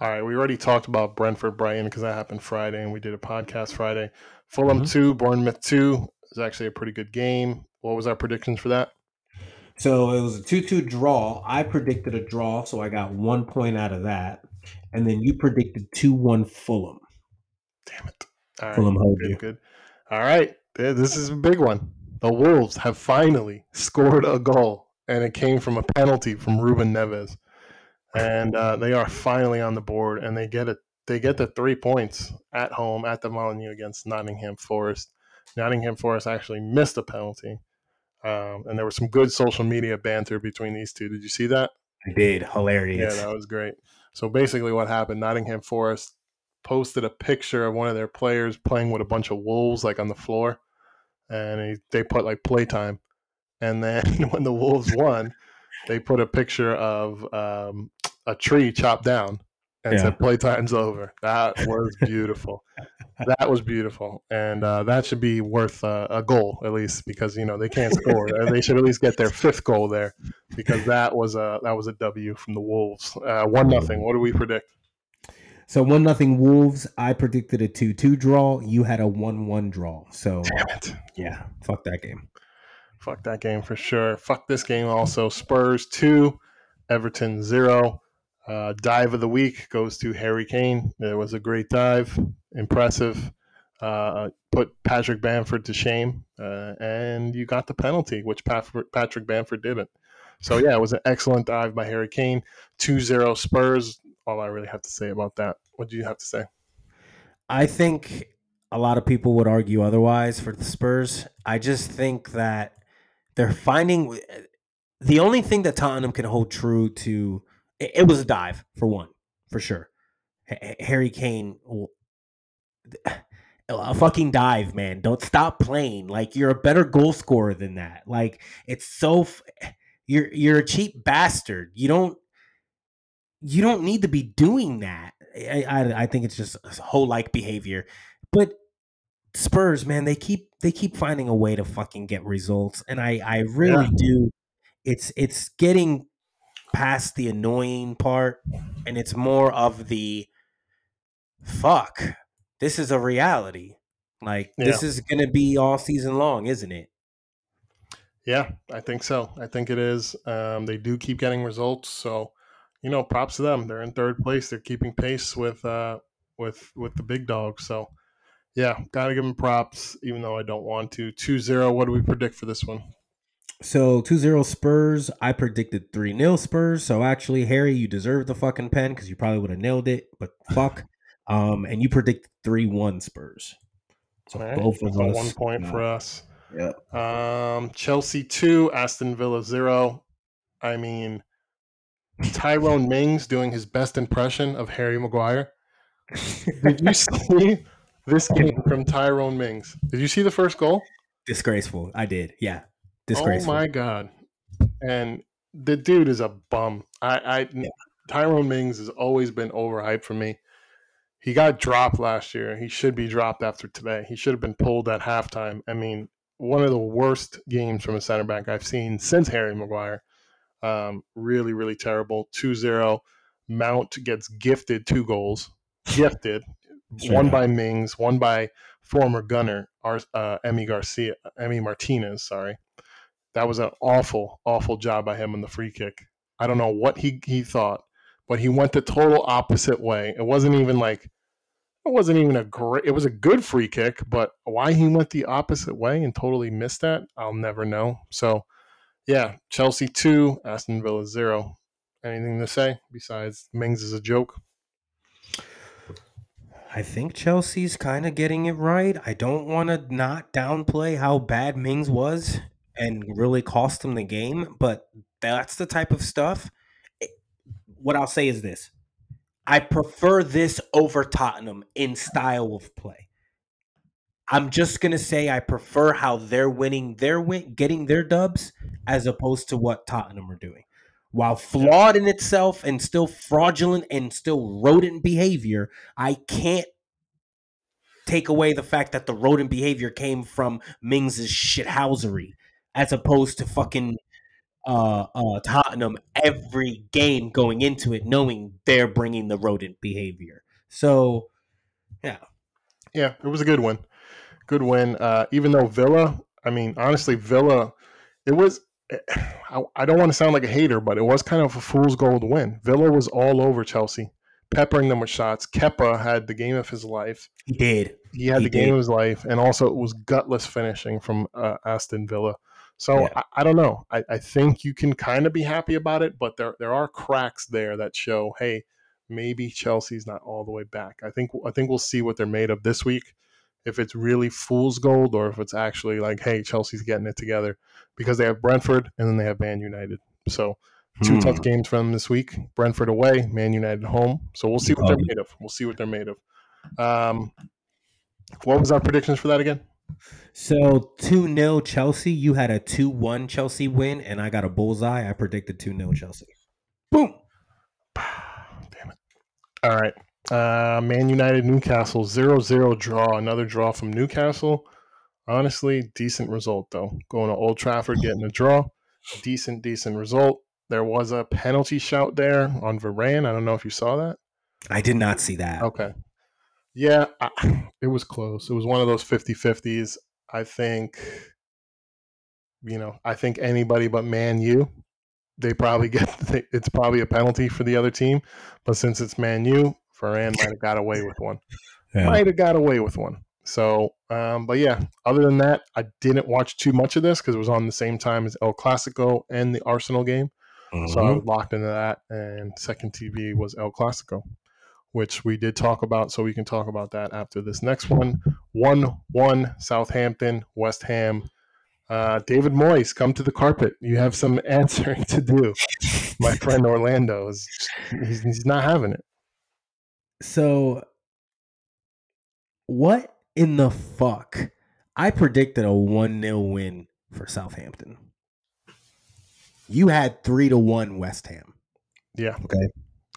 All right, we already talked about Brentford Brighton because that happened Friday, and we did a podcast Friday. Fulham Mhm. two, Bournemouth two is actually a pretty good game. What was our predictions for that? So it was a 2 2 draw. I predicted a draw, so I got one point out of that. And then you predicted 2 1 Fulham. Damn it! All right, Fulham hold good, you. good. All right, this is a big one. The Wolves have finally scored a goal, and it came from a penalty from Ruben Neves, and uh, they are finally on the board, and they get it. They get the three points at home at the Molineux against Nottingham Forest. Nottingham Forest actually missed a penalty, um, and there was some good social media banter between these two. Did you see that? I did. Hilarious. Yeah, that was great. So basically, what happened? Nottingham Forest posted a picture of one of their players playing with a bunch of wolves, like on the floor, and he, they put like playtime. And then when the Wolves won, they put a picture of um, a tree chopped down and Yeah. said playtime's over. That was beautiful. That was beautiful, and uh, that should be worth uh, a goal at least because you know they can't score. Uh, they should at least get their fifth goal there because that was a that was a W from the Wolves. Uh, one nothing. What do we predict? So one nothing Wolves. I predicted a 2 2 draw. You had a 1 1 draw. So Damn it. yeah, fuck that game. Fuck that game for sure. Fuck this game also. Spurs two, Everton zero. Uh, dive of the week goes to Harry Kane. It was a great dive, impressive. Uh, put Patrick Bamford to shame, uh, and you got the penalty, which Pat- Patrick Bamford didn't. So yeah, it was an excellent dive by Harry Kane. 2-0 Spurs. All I really have to say about that. What do you have to say? I think a lot of people would argue otherwise for the Spurs. I just think that they're finding the only thing that Tottenham can hold true to. It, it was a dive for one, for sure. H- Harry Kane, a fucking dive, man. Don't stop playing. Like you're a better goal scorer than that. Like it's so. F- you're you're a cheap bastard. You don't you don't need to be doing that. I, I, I think it's just a whole like behavior. But Spurs, man, they keep they keep finding a way to fucking get results, and I I really Yeah. do. It's it's getting past the annoying part, and it's more of the fuck. This is a reality. Like this is gonna be all season long, isn't it? Yeah, I think so. I think it is. Um, they do keep getting results, so you know, props to them. They're in third place. They're keeping pace with uh, with with the big dogs. So yeah, gotta give them props, even though I don't want to. 2-0, What do we predict for this one? So 2-0 Spurs. I predicted 3-0 Spurs. So actually, Harry, you deserve the fucking pen because you probably would have nailed it, but fuck. Um, and you predicted 3-1 Spurs. So right, both of us. one point uh, for us. Yep. Um, Chelsea two, Aston Villa zero. I mean, Tyrone Mings doing his best impression of Harry Maguire. Did you see this game from Tyrone Mings? Did you see the first goal? Disgraceful. I did. Yeah. Disgraceful. Oh my god! And the dude is a bum. I, I Tyrone Mings has always been overhyped for me. He got dropped last year. He should be dropped after today. He should have been pulled at halftime. I mean, one of the worst games from a center back I've seen since Harry Maguire. Um, really, really terrible. 2-0. Mount gets gifted two goals. Gifted. Straight one by Mings, one by former gunner Ar- uh, Emmy Garcia, Emi Martinez. Sorry, that was an awful, awful job by him on the free kick. I don't know what he he thought, but he went the total opposite way. It wasn't even like it wasn't even a great. It was a good free kick, but why he went the opposite way and totally missed that, I'll never know. So, yeah, Chelsea two, Aston Villa zero. Anything to say besides Mings is a joke? I think Chelsea's kind of getting it right. I don't want to not downplay how bad Mings was and really cost them the game, but that's the type of stuff. What I'll say is this I prefer this over Tottenham in style of play. I'm just going to say I prefer how they're winning their win, getting their dubs as opposed to what Tottenham are doing. While flawed in itself and still fraudulent and still rodent behavior, I can't take away the fact that the rodent behavior came from Mings's shithousery, as opposed to fucking uh, uh, Tottenham every game going into it, knowing they're bringing the rodent behavior. So, yeah, yeah, it was a good one, Good win. Uh, even though Villa, I mean, honestly, Villa, it was. I, I don't want to sound like a hater, but it was kind of a fool's gold win. Villa was all over Chelsea, peppering them with shots. Kepa had the game of his life. he did. He had He the game of his life, and also it was gutless finishing from uh, Aston Villa. So Yeah. I, I don't know. I, I think you can kind of be happy about it, but there there are cracks there that show, hey, maybe Chelsea's not all the way back. I think I think we'll see what they're made of this week. If it's really fool's gold, or if it's actually like, hey, Chelsea's getting it together, because they have Brentford and then they have Man United. So two Hmm. tough games for them this week. Brentford away, Man United home. So we'll see what they're made of. We'll see what they're made of. Um, what was our predictions for that again? So 2 0 Chelsea. You had a 2 1 Chelsea win, and I got a bullseye. I predicted 2 0 Chelsea. Boom. Damn it. All right. Uh, Man United Newcastle 0 0 draw. Another draw from Newcastle. Honestly, decent result, though. Going to Old Trafford, getting a draw. Decent, decent result. There was a penalty shout there on Varane. I don't know if you saw that. I did not see that. Okay. Yeah, I, it was close. It was one of those 50 50s. I think, you know, I think anybody but Man U, they probably get, it's probably a penalty for the other team. But since it's Man U, Varane might have got away with one. Yeah. Might have got away with one. So, um, but yeah, other than that, I didn't watch too much of this because it was on the same time as El Clasico and the Arsenal game. So I was locked into that. And second TV was El Clasico, which we did talk about. So we can talk about that after this next one. 1 1 Southampton, West Ham. Uh, David Moyes, come to the carpet. You have some answering to do. My friend Orlando is he's, he's not having it. So, what in the fuck? I predicted a 1 0 win for Southampton. You had 3 to 1 West Ham. Yeah. Okay.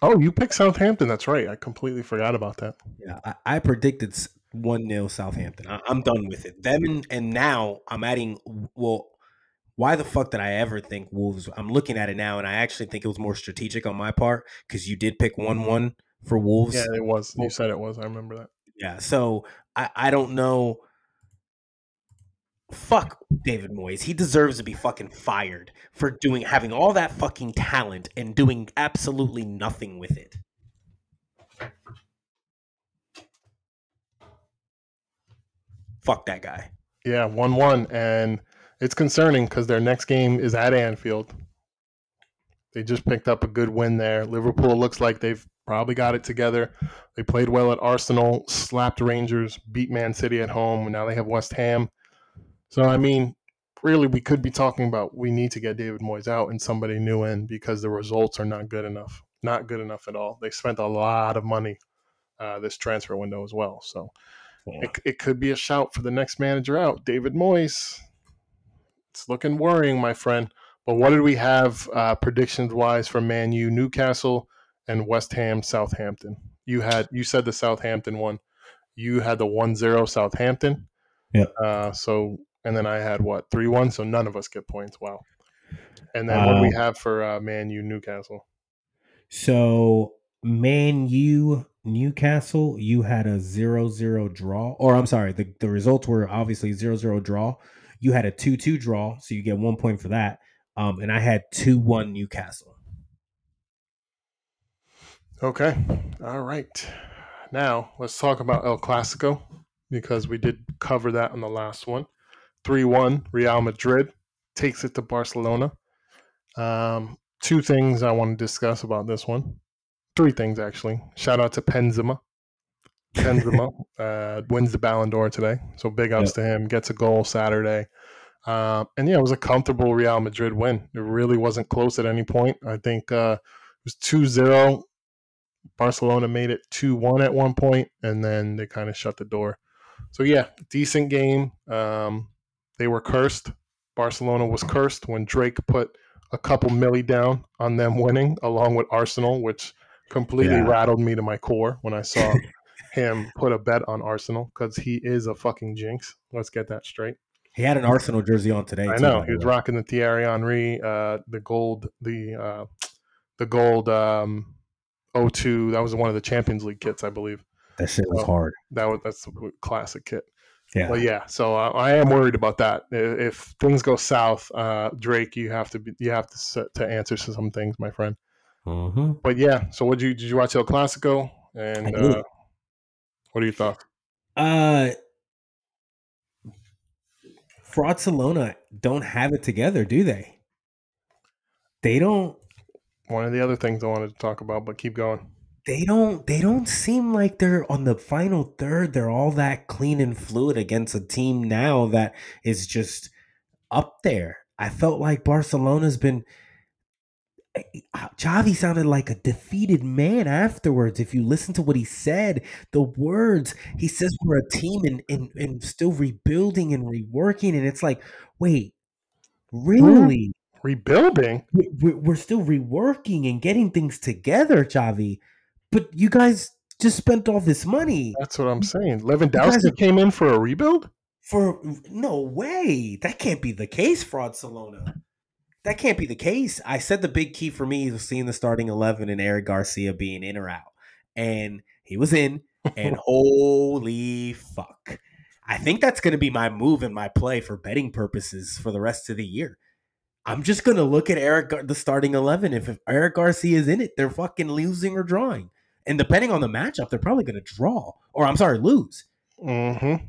Oh, you picked Southampton. That's right. I completely forgot about that. Yeah, I, I predicted 1 0 Southampton. I, I'm done with it. Them and, and now I'm adding, well, why the fuck did I ever think Wolves? I'm looking at it now and I actually think it was more strategic on my part because you did pick 1 1 for Wolves. Yeah, it was. You said it was. I remember that. Yeah, so I, I don't know. Fuck David Moyes. He deserves to be fucking fired for doing having all that fucking talent and doing absolutely nothing with it. Fuck that guy. Yeah, 1 1. And it's concerning because their next game is at Anfield. They just picked up a good win there. Liverpool looks like they've probably got it together. They played well at Arsenal, slapped Rangers, beat Man City at home, now they have West Ham. So, I mean, really, we could be talking about we need to get David Moyes out and somebody new in because the results are not good enough. Not good enough at all. They spent a lot of money uh, this transfer window as well. So, it, it could be a shout for the next manager out, David Moyes. It's looking worrying, my friend. But what did we have uh, predictions wise for Man U, Newcastle, and West Ham, Southampton? You had you said the Southampton one. You had the 1-0 Southampton. Yep. Uh, so and then I had what three one. So none of us get points. Wow. And then what do we have for uh, Man U, Newcastle? So Man U Newcastle, you had a 0-0 draw. Or I'm sorry, the, the results were obviously 0-0 draw. You had a 2-2 draw, so you get one point for that. Um, and I had 2-1 Newcastle. Okay. All right. Now let's talk about El Clasico because we did cover that on the last one. 3 1, Real Madrid takes it to Barcelona. Um, two things I want to discuss about this one. Three things, actually. Shout out to Benzema. Benzema uh, wins the Ballon d'Or today. So big ups to him. Gets a goal Saturday. Uh, and yeah, it was a comfortable Real Madrid win. It really wasn't close at any point. I think uh, it was 2 0 Barcelona made it 2 1 at one point, and then they kind of shut the door. So, yeah, decent game. Um, they were cursed. Barcelona was cursed when Drake put a couple milli down on them winning, along with Arsenal, which completely Yeah. rattled me to my core when I saw him put a bet on Arsenal because he is a fucking jinx. Let's get that straight. He had an Arsenal jersey on today. I too, know he was way. rocking the Thierry Henry, uh, the gold, the uh, the gold um, 02. That was one of the Champions League kits, I believe. That shit was Oh. hard. That was that's a classic kit. Yeah. But yeah, so uh, I am worried about that. I- If things go south, uh, Drake, you have to be, you have to set, to answer to some things, my friend. hmm But yeah, so what you did you watch El Clasico? And I uh, what are your thoughts? Uh, Barcelona don't have it together, do they? They don't. One of the other things I wanted to talk about, but keep going. They don't. They don't seem like they're on the final third. They're all that clean and fluid against a team now that is just up there. I felt like Barcelona's been. Eh, eh, Xavi sounded like a defeated man afterwards. If you listen to what he said, the words he says, "We're a team and and, and still rebuilding and reworking," and it's like, wait, mm-hmm. really? Rebuilding. We- we- We're still reworking and getting things together, Xavi. But you guys just spent all this money That's what I'm saying. guys Lewandowski are- came in for a rebuild. for no way. That can't be the case, Barcelona. That can't be the case. I said the big key for me was seeing the starting eleven and Eric Garcia being in or out, and he was in. And holy fuck, I think that's going to be my move and my play for betting purposes for the rest of the year. I'm just going to look at Eric the starting eleven. If, if Eric Garcia is in it, they're fucking losing or drawing. And depending on the matchup, they're probably going to draw, or I'm sorry, lose. Mm-hmm.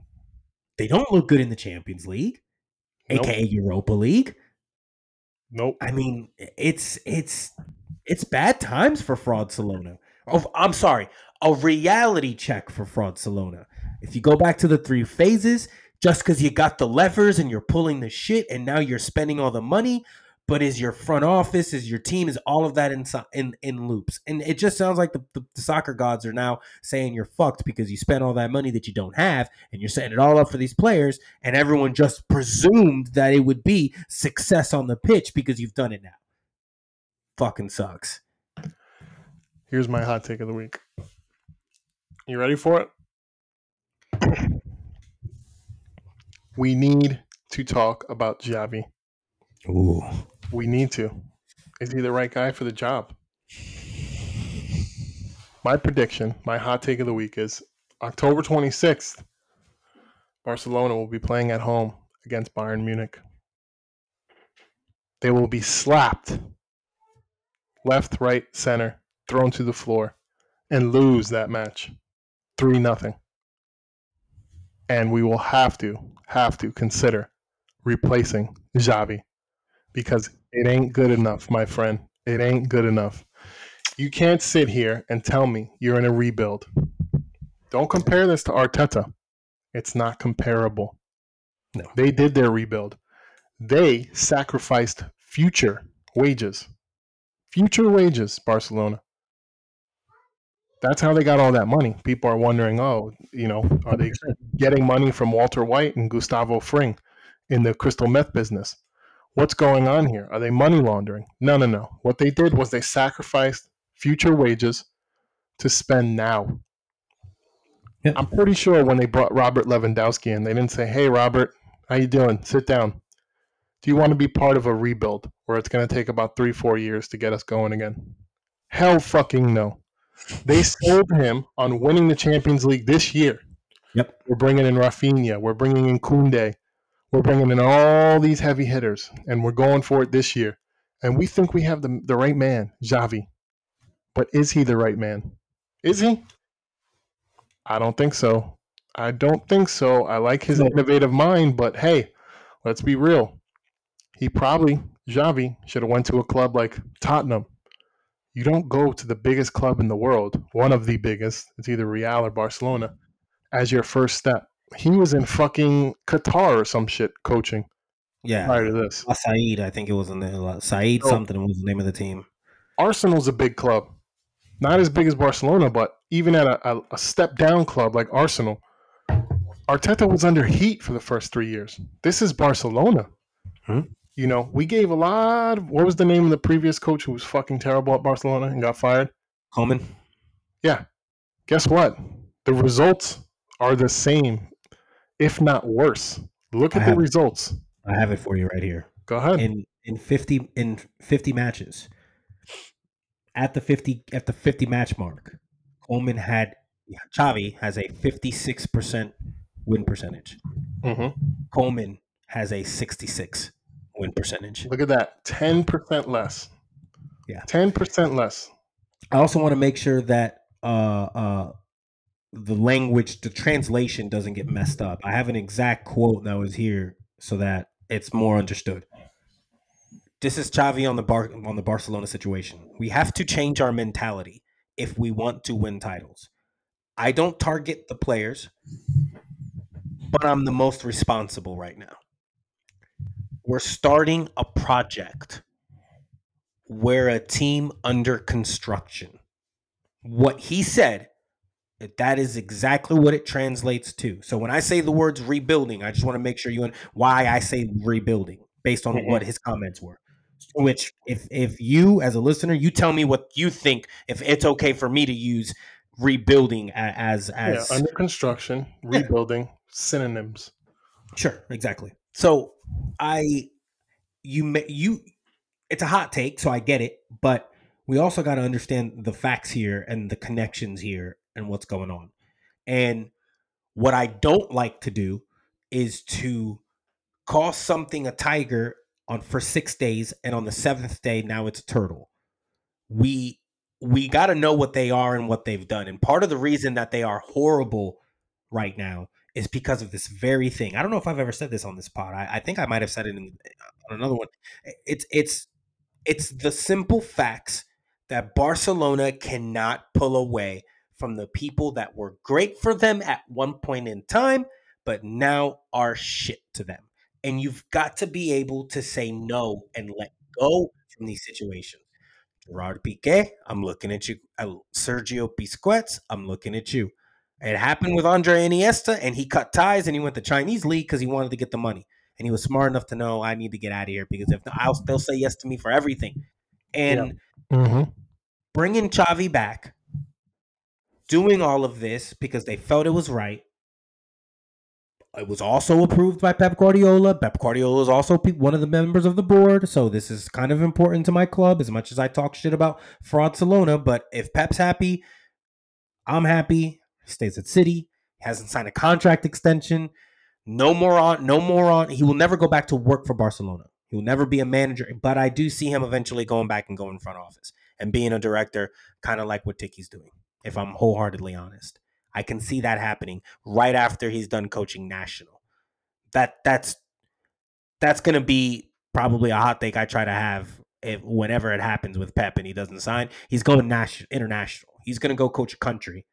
They don't look good in the Champions League, Nope. aka Europa League. Nope. I mean, it's it's it's bad times for Fraudsalona. Oh, I'm sorry, a reality check for Fraud Salona. If you go back to the three phases, just because you got the levers and you're pulling the shit, and now you're spending all the money, but is your front office, is your team, is all of that in in, in loops? And it just sounds like the, the, the soccer gods are now saying you're fucked because you spent all that money that you don't have, and you're setting it all up for these players, and everyone just presumed that it would be success on the pitch because you've done it now. Fucking sucks. Here's my hot take of the week. You ready for it? We need to talk about Xavi. Ooh. We need to. Is he the right guy for the job? My prediction, my hot take of the week is October 26th, Barcelona will be playing at home against Bayern Munich. They will be slapped left, right, center, thrown to the floor, and lose that match 3 nothing. And we will have to, have to consider replacing Xavi because it ain't good enough, my friend. It ain't good enough. You can't sit here and tell me you're in a rebuild. Don't compare this to Arteta. It's not comparable. No. They did their rebuild. They sacrificed future wages. Future wages, Barcelona. That's how they got all that money. People are wondering, oh, you know, are they getting money from Walter White and Gustavo Fring in the crystal meth business? What's going on here? Are they money laundering? No, no, no. What they did was they sacrificed future wages to spend now. Yeah. I'm pretty sure when they brought Robert Lewandowski in, they didn't say, "Hey, Robert, how you doing? Sit down. Do you want to be part of a rebuild where it's going to take about three, four years to get us going again?" Hell, fucking no. They sold him on winning the Champions League this year. Yep. We're bringing in Rafinha. We're bringing in Koundé. We're bringing in all these heavy hitters, and we're going for it this year. And we think we have the, the right man, Xavi. But is he the right man? Is he? I don't think so. I don't think so. I like his innovative mind, but hey, let's be real. He probably, Xavi, should have went to a club like Tottenham. You don't go to the biggest club in the world, one of the biggest, it's either Real or Barcelona, as your first step. He was in fucking Qatar or some shit coaching Yeah. prior to this. Uh, Saeed, I think it was in the Saeed Oh. something was the name of the team. Arsenal's a big club. Not as big as Barcelona, but even at a, a, a step down club like Arsenal, Arteta was under heat for the first three years. This is Barcelona. Hmm. You know, we gave a lot of what was the name of the previous coach who was fucking terrible at Barcelona and got fired? Koeman. Yeah. Guess what? The results are the same, if not worse. Look at the results. I have it for you right here. Go ahead. In in fifty in fifty matches, at the fifty at the fifty match mark, Koeman had Xavi has a fifty six percent win percentage. hmm Koeman has a sixty six win percentage. Look at that. 10% less. Yeah. 10% less. I also want to make sure that uh, uh, the language, the translation doesn't get messed up. I have an exact quote that was here so that it's more understood. This is Xavi on the bar on the Barcelona situation. We have to change our mentality if we want to win titles. I don't target the players, but I'm the most responsible right now. We're starting a project we're a team under construction. What he said, that is exactly what it translates to. So when I say the words rebuilding, I just want to make sure you and why I say rebuilding based on Mhm. what his comments were. Which, if if you as a listener, you tell me what you think, if it's okay for me to use rebuilding as as yeah, under construction, rebuilding, synonyms. Sure, exactly. So I you may you it's a hot take, so I get it, but we also got to understand the facts here and the connections here and what's going on. And what I don't like to do is to call something a tiger on for 6 days and on the 7th day now it's a turtle. We we got to know what they are and what they've done. And part of the reason that they are horrible right now is because of this very thing. I don't know if I've ever said this on this pod. I, I think I might have said it in, on another one. It's it's it's the simple facts that Barcelona cannot pull away from the people that were great for them at one point in time, but now are shit to them. And you've got to be able to say no and let go from these situations. Gerard Piqué, I'm looking at you. Uh, Sergio Busquets, I'm looking at you. It happened with Andre Iniesta, and he cut ties and he went to Chinese league because he wanted to get the money. And he was smart enough to know I need to get out of here because if I'll, they'll say yes to me for everything. And hmm bringing Xavi back, doing all of this because they felt it was right. It was also approved by Pep Guardiola. Pep Guardiola is also one of the members of the board, so this is kind of important to my club. As much as I talk shit about Fraudsalona, but if Pep's happy, I'm happy. He stays at City. Hasn't signed a contract extension. No more on. No more on. He will never go back to work for Barcelona. He will never be a manager. But I do see him eventually going back and going front office and being a director, kind of like what Txiki's doing. If I'm wholeheartedly honest, I can see that happening right after he's done coaching national. That that's that's gonna be probably a hot take I try to have if whenever it happens with Pep and he doesn't sign. He's going national, international. He's gonna go coach a country,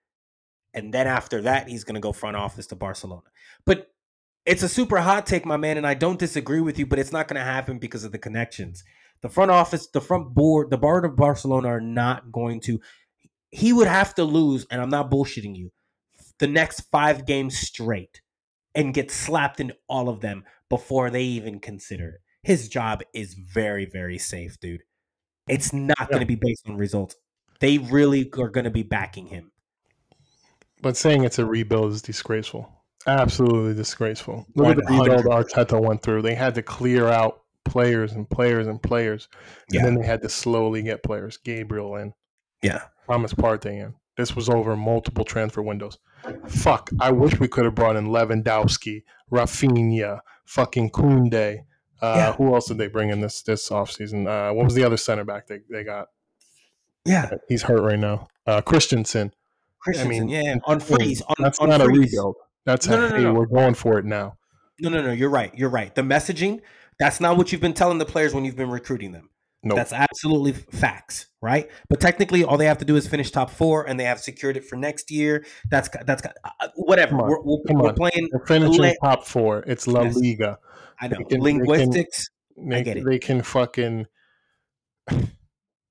and then after that, he's gonna go front office to Barcelona. But it's a super hot take, my man, and I don't disagree with you. But it's not gonna happen because of the connections. The front office, the front board, the board of Barcelona are not going to. He would have to lose, and I'm not bullshitting you, the next five games straight and get slapped in all of them before they even consider it. His job is very, very safe, dude. It's not going to be based on results. They really are going to be backing him. But saying it's a rebuild is disgraceful. Absolutely disgraceful. Look at the rebuild 100. Arteta went through. They had to clear out players and players and players. Yeah. And then they had to slowly get players. Gabriel in, Yeah. Thomas Partey in. This was over multiple transfer windows. Fuck. I wish we could have brought in Lewandowski, Rafinha, fucking Koundé. Uh, Yeah. Who else did they bring in this this offseason? Uh, what was the other center back they, they got? Yeah. He's hurt right now. Uh, Christensen. Christensen, mean, yeah. On freeze. On, That's on not a rebuild. That's No, a, no, no, hey, no. we're going for it now. No, no, no. You're right. You're right. The messaging, that's not what you've been telling the players when you've been recruiting them. No, That's absolutely facts, right? But technically, all they have to do is finish top four, and they have secured it for next year. That's that's uh, whatever. Come on. We're, we're, we're playing. they're finishing top four. It's La Yes. Liga. I know They can- they can- linguistics. They, get it. they can fucking.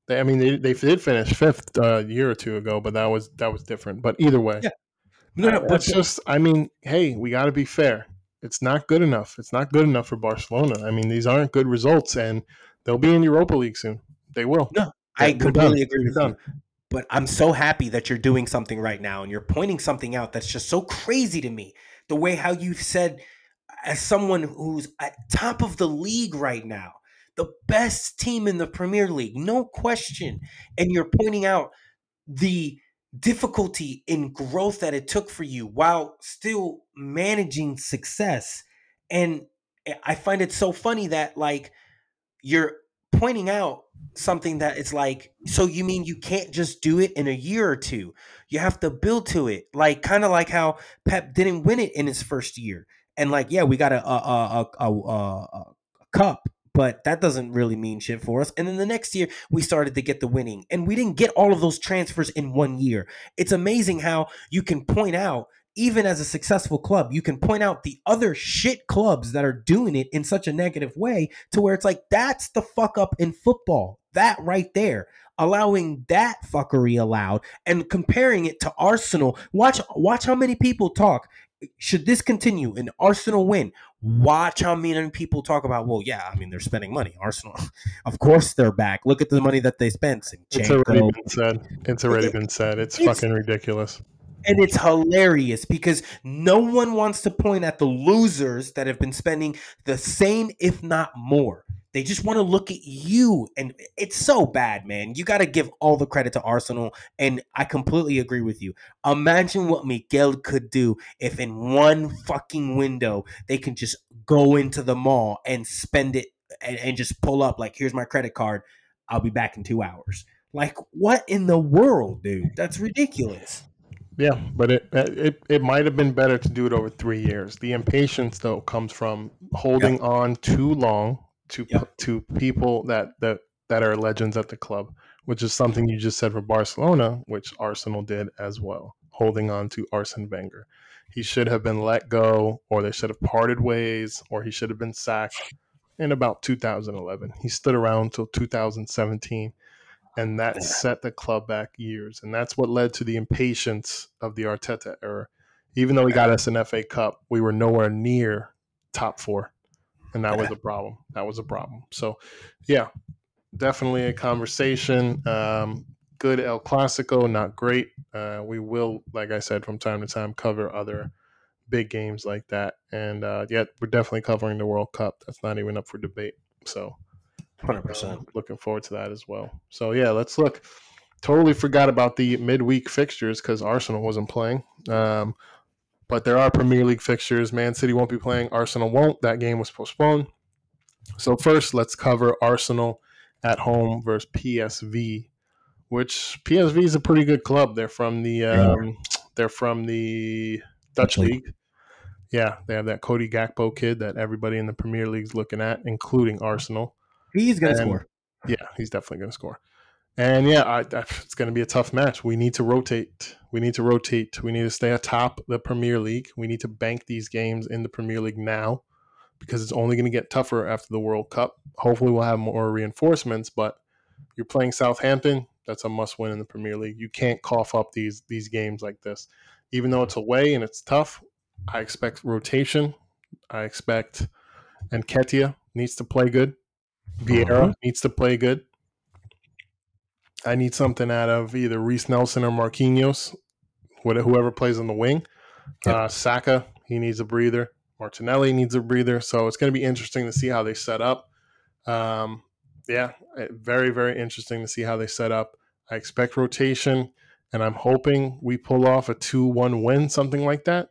They, I mean, they, they did finish fifth uh, a year or two ago, but that was that was different. But either way, Yeah. No, no, uh, but just. I mean, hey, we got to be fair. It's not good enough. It's not good enough for Barcelona. I mean, these aren't good results, and they'll be in Europa League soon. They will. No, I they're completely agree with you. But I'm so happy that you're doing something right now and you're pointing something out that's just so crazy to me. The way how you've said, as someone who's at top of the league right now, the best team in the Premier League, no question. And you're pointing out the difficulty in growth that it took for you while still managing success. And I find it so funny that like you're pointing out something that it's like so you mean you can't just do it in a year or two you have to build to it like kind of like how pep didn't win it in his first year and like yeah we got a a, a, a, a cup but that doesn't really mean shit for us. And then the next year, we started to get the winning, and we didn't get all of those transfers in one year. It's amazing how you can point out, even as a successful club, you can point out the other shit clubs that are doing it in such a negative way to where it's like, that's the fuck up in football. That right there allowing that fuckery allowed and comparing it to Arsenal. Watch watch how many people talk should this continue and Arsenal win, watch how many people talk about, well, yeah, I mean, they're spending money. Arsenal, of course, they're back. Look at the money that they spent. It's already been said. It's already been said. It's, it's fucking ridiculous. And it's hilarious because no one wants to point at the losers that have been spending the same, if not more. They just want to look at you. And it's so bad, man. You got to give all the credit to Arsenal. And I completely agree with you. Imagine what Mikel could do if in one fucking window they can just go into the mall and spend it and, and just pull up, like, here's my credit card. I'll be back in two hours. Like, what in the world, dude? That's ridiculous. Yeah, but it it it might have been better to do it over three years. The impatience though comes from holding on too long to yep. to people that that that are legends at the club, which is something you just said for Barcelona, which Arsenal did as well, holding on to Arsene Wenger. He should have been let go, or they should have parted ways, or he should have been sacked in about 2011. He stood around until 2017, and that set the club back years. And that's what led to the impatience of the Arteta era. Even though he got us an FA Cup, we were nowhere near top four and that was a problem. That was a problem. So, yeah, definitely a conversation. Um, good El Clasico, not great. Uh, we will, like I said, from time to time cover other big games like that, and uh, yet we're definitely covering the World Cup. That's not even up for debate. So, hundred um, percent looking forward to that as well. So yeah, let's look. Totally forgot about the midweek fixtures because Arsenal wasn't playing. Um, but there are Premier League fixtures. Man City won't be playing. Arsenal won't. That game was postponed. So first, let's cover Arsenal at home versus PSV, which PSV is a pretty good club. They're from the um, they're from the Dutch league. Yeah, they have that Cody Gakpo kid that everybody in the Premier League's looking at, including Arsenal. He's gonna score. Yeah, he's definitely gonna score. And yeah, I, I, it's going to be a tough match. We need to rotate. We need to rotate. We need to stay atop the Premier League. We need to bank these games in the Premier League now because it's only going to get tougher after the World Cup. Hopefully, we'll have more reinforcements. But you're playing Southampton. That's a must-win in the Premier League. You can't cough up these these games like this, even though it's away and it's tough. I expect rotation. I expect Nketiah needs to play good. Vieira uh-huh. needs to play good. I need something out of either Reiss Nelson or Marquinhos, whoever plays on the wing. Yep. Uh, Saka, he needs a breather. Martinelli needs a breather. So it's going to be interesting to see how they set up. Um, yeah, eh, very, very interesting to see how they set up. I expect rotation, and I'm hoping we pull off a 2 1 win, something like that.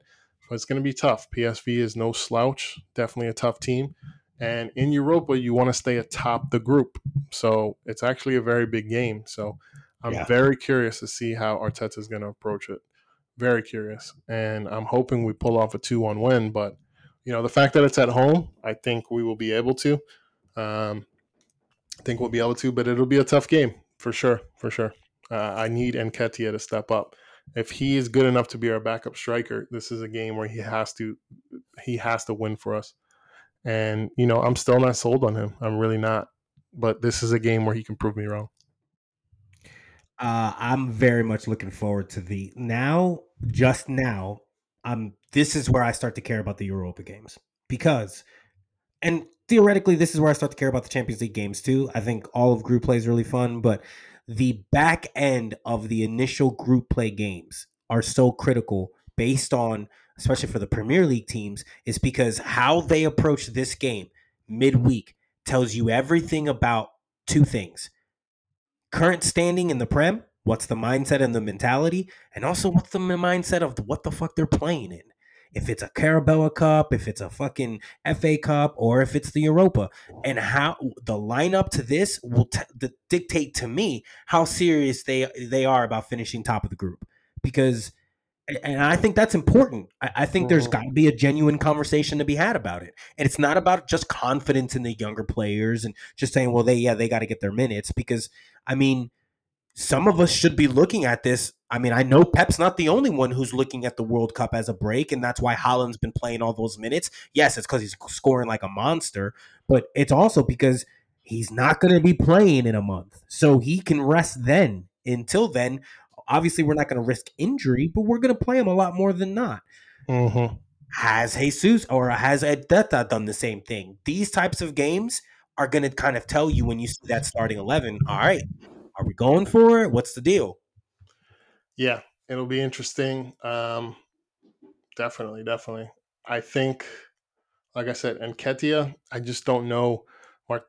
But it's going to be tough. PSV is no slouch, definitely a tough team. And in Europa, you want to stay atop the group. So it's actually a very big game. So I'm yeah. very curious to see how Arteta is going to approach it. Very curious. And I'm hoping we pull off a 2 1 win. But, you know, the fact that it's at home, I think we will be able to. Um, I think we'll be able to, but it'll be a tough game for sure. For sure. Uh, I need Nketiah to step up. If he is good enough to be our backup striker, this is a game where he has to he has to win for us. And, you know, I'm still not sold on him. I'm really not. But this is a game where he can prove me wrong. Uh, I'm very much looking forward to the now, just now. Um, this is where I start to care about the Europa games because, and theoretically, this is where I start to care about the Champions League games too. I think all of group play is really fun, but the back end of the initial group play games are so critical based on especially for the Premier League teams is because how they approach this game midweek tells you everything about two things. Current standing in the Prem, what's the mindset and the mentality, and also what's the mindset of what the fuck they're playing in if it's a Carabao Cup, if it's a fucking FA Cup, or if it's the Europa, and how the lineup to this will t- the, dictate to me how serious they they are about finishing top of the group. Because, and I think that's important. I, I think there's mm-hmm. got to be a genuine conversation to be had about it, and it's not about just confidence in the younger players and just saying, well, they yeah they got to get their minutes. Because I mean, some of us should be looking at this I mean, I know Pep's not the only one who's looking at the World Cup as a break, and that's why Haaland's been playing all those minutes. Yes, it's because he's scoring like a monster, but it's also because he's not going to be playing in a month. So he can rest then. Until then, obviously, we're not going to risk injury, but we're going to play him a lot more than not. Mm-hmm. Has Jesus or has Arteta done the same thing? These types of games are going to kind of tell you when you see that starting 11, all right, are we going for it? What's the deal? Yeah, it'll be interesting. Um, definitely, definitely. I think, like I said, Nketiah, I just don't know.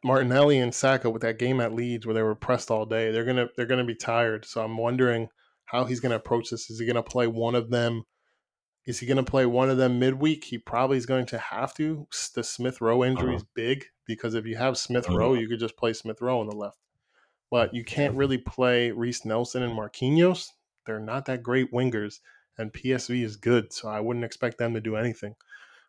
Martinelli and Saka with that game at Leeds where they were pressed all day, they're gonna they're gonna be tired. So I'm wondering how he's gonna approach this. Is he gonna play one of them? Is he gonna play one of them midweek? He probably is going to have to. The Smith Rowe injury is uh-huh. big because if you have Smith Rowe, uh-huh. you could just play Smith Rowe on the left. But you can't really play Reiss Nelson and Marquinhos they're not that great wingers, and PSV is good, so I wouldn't expect them to do anything.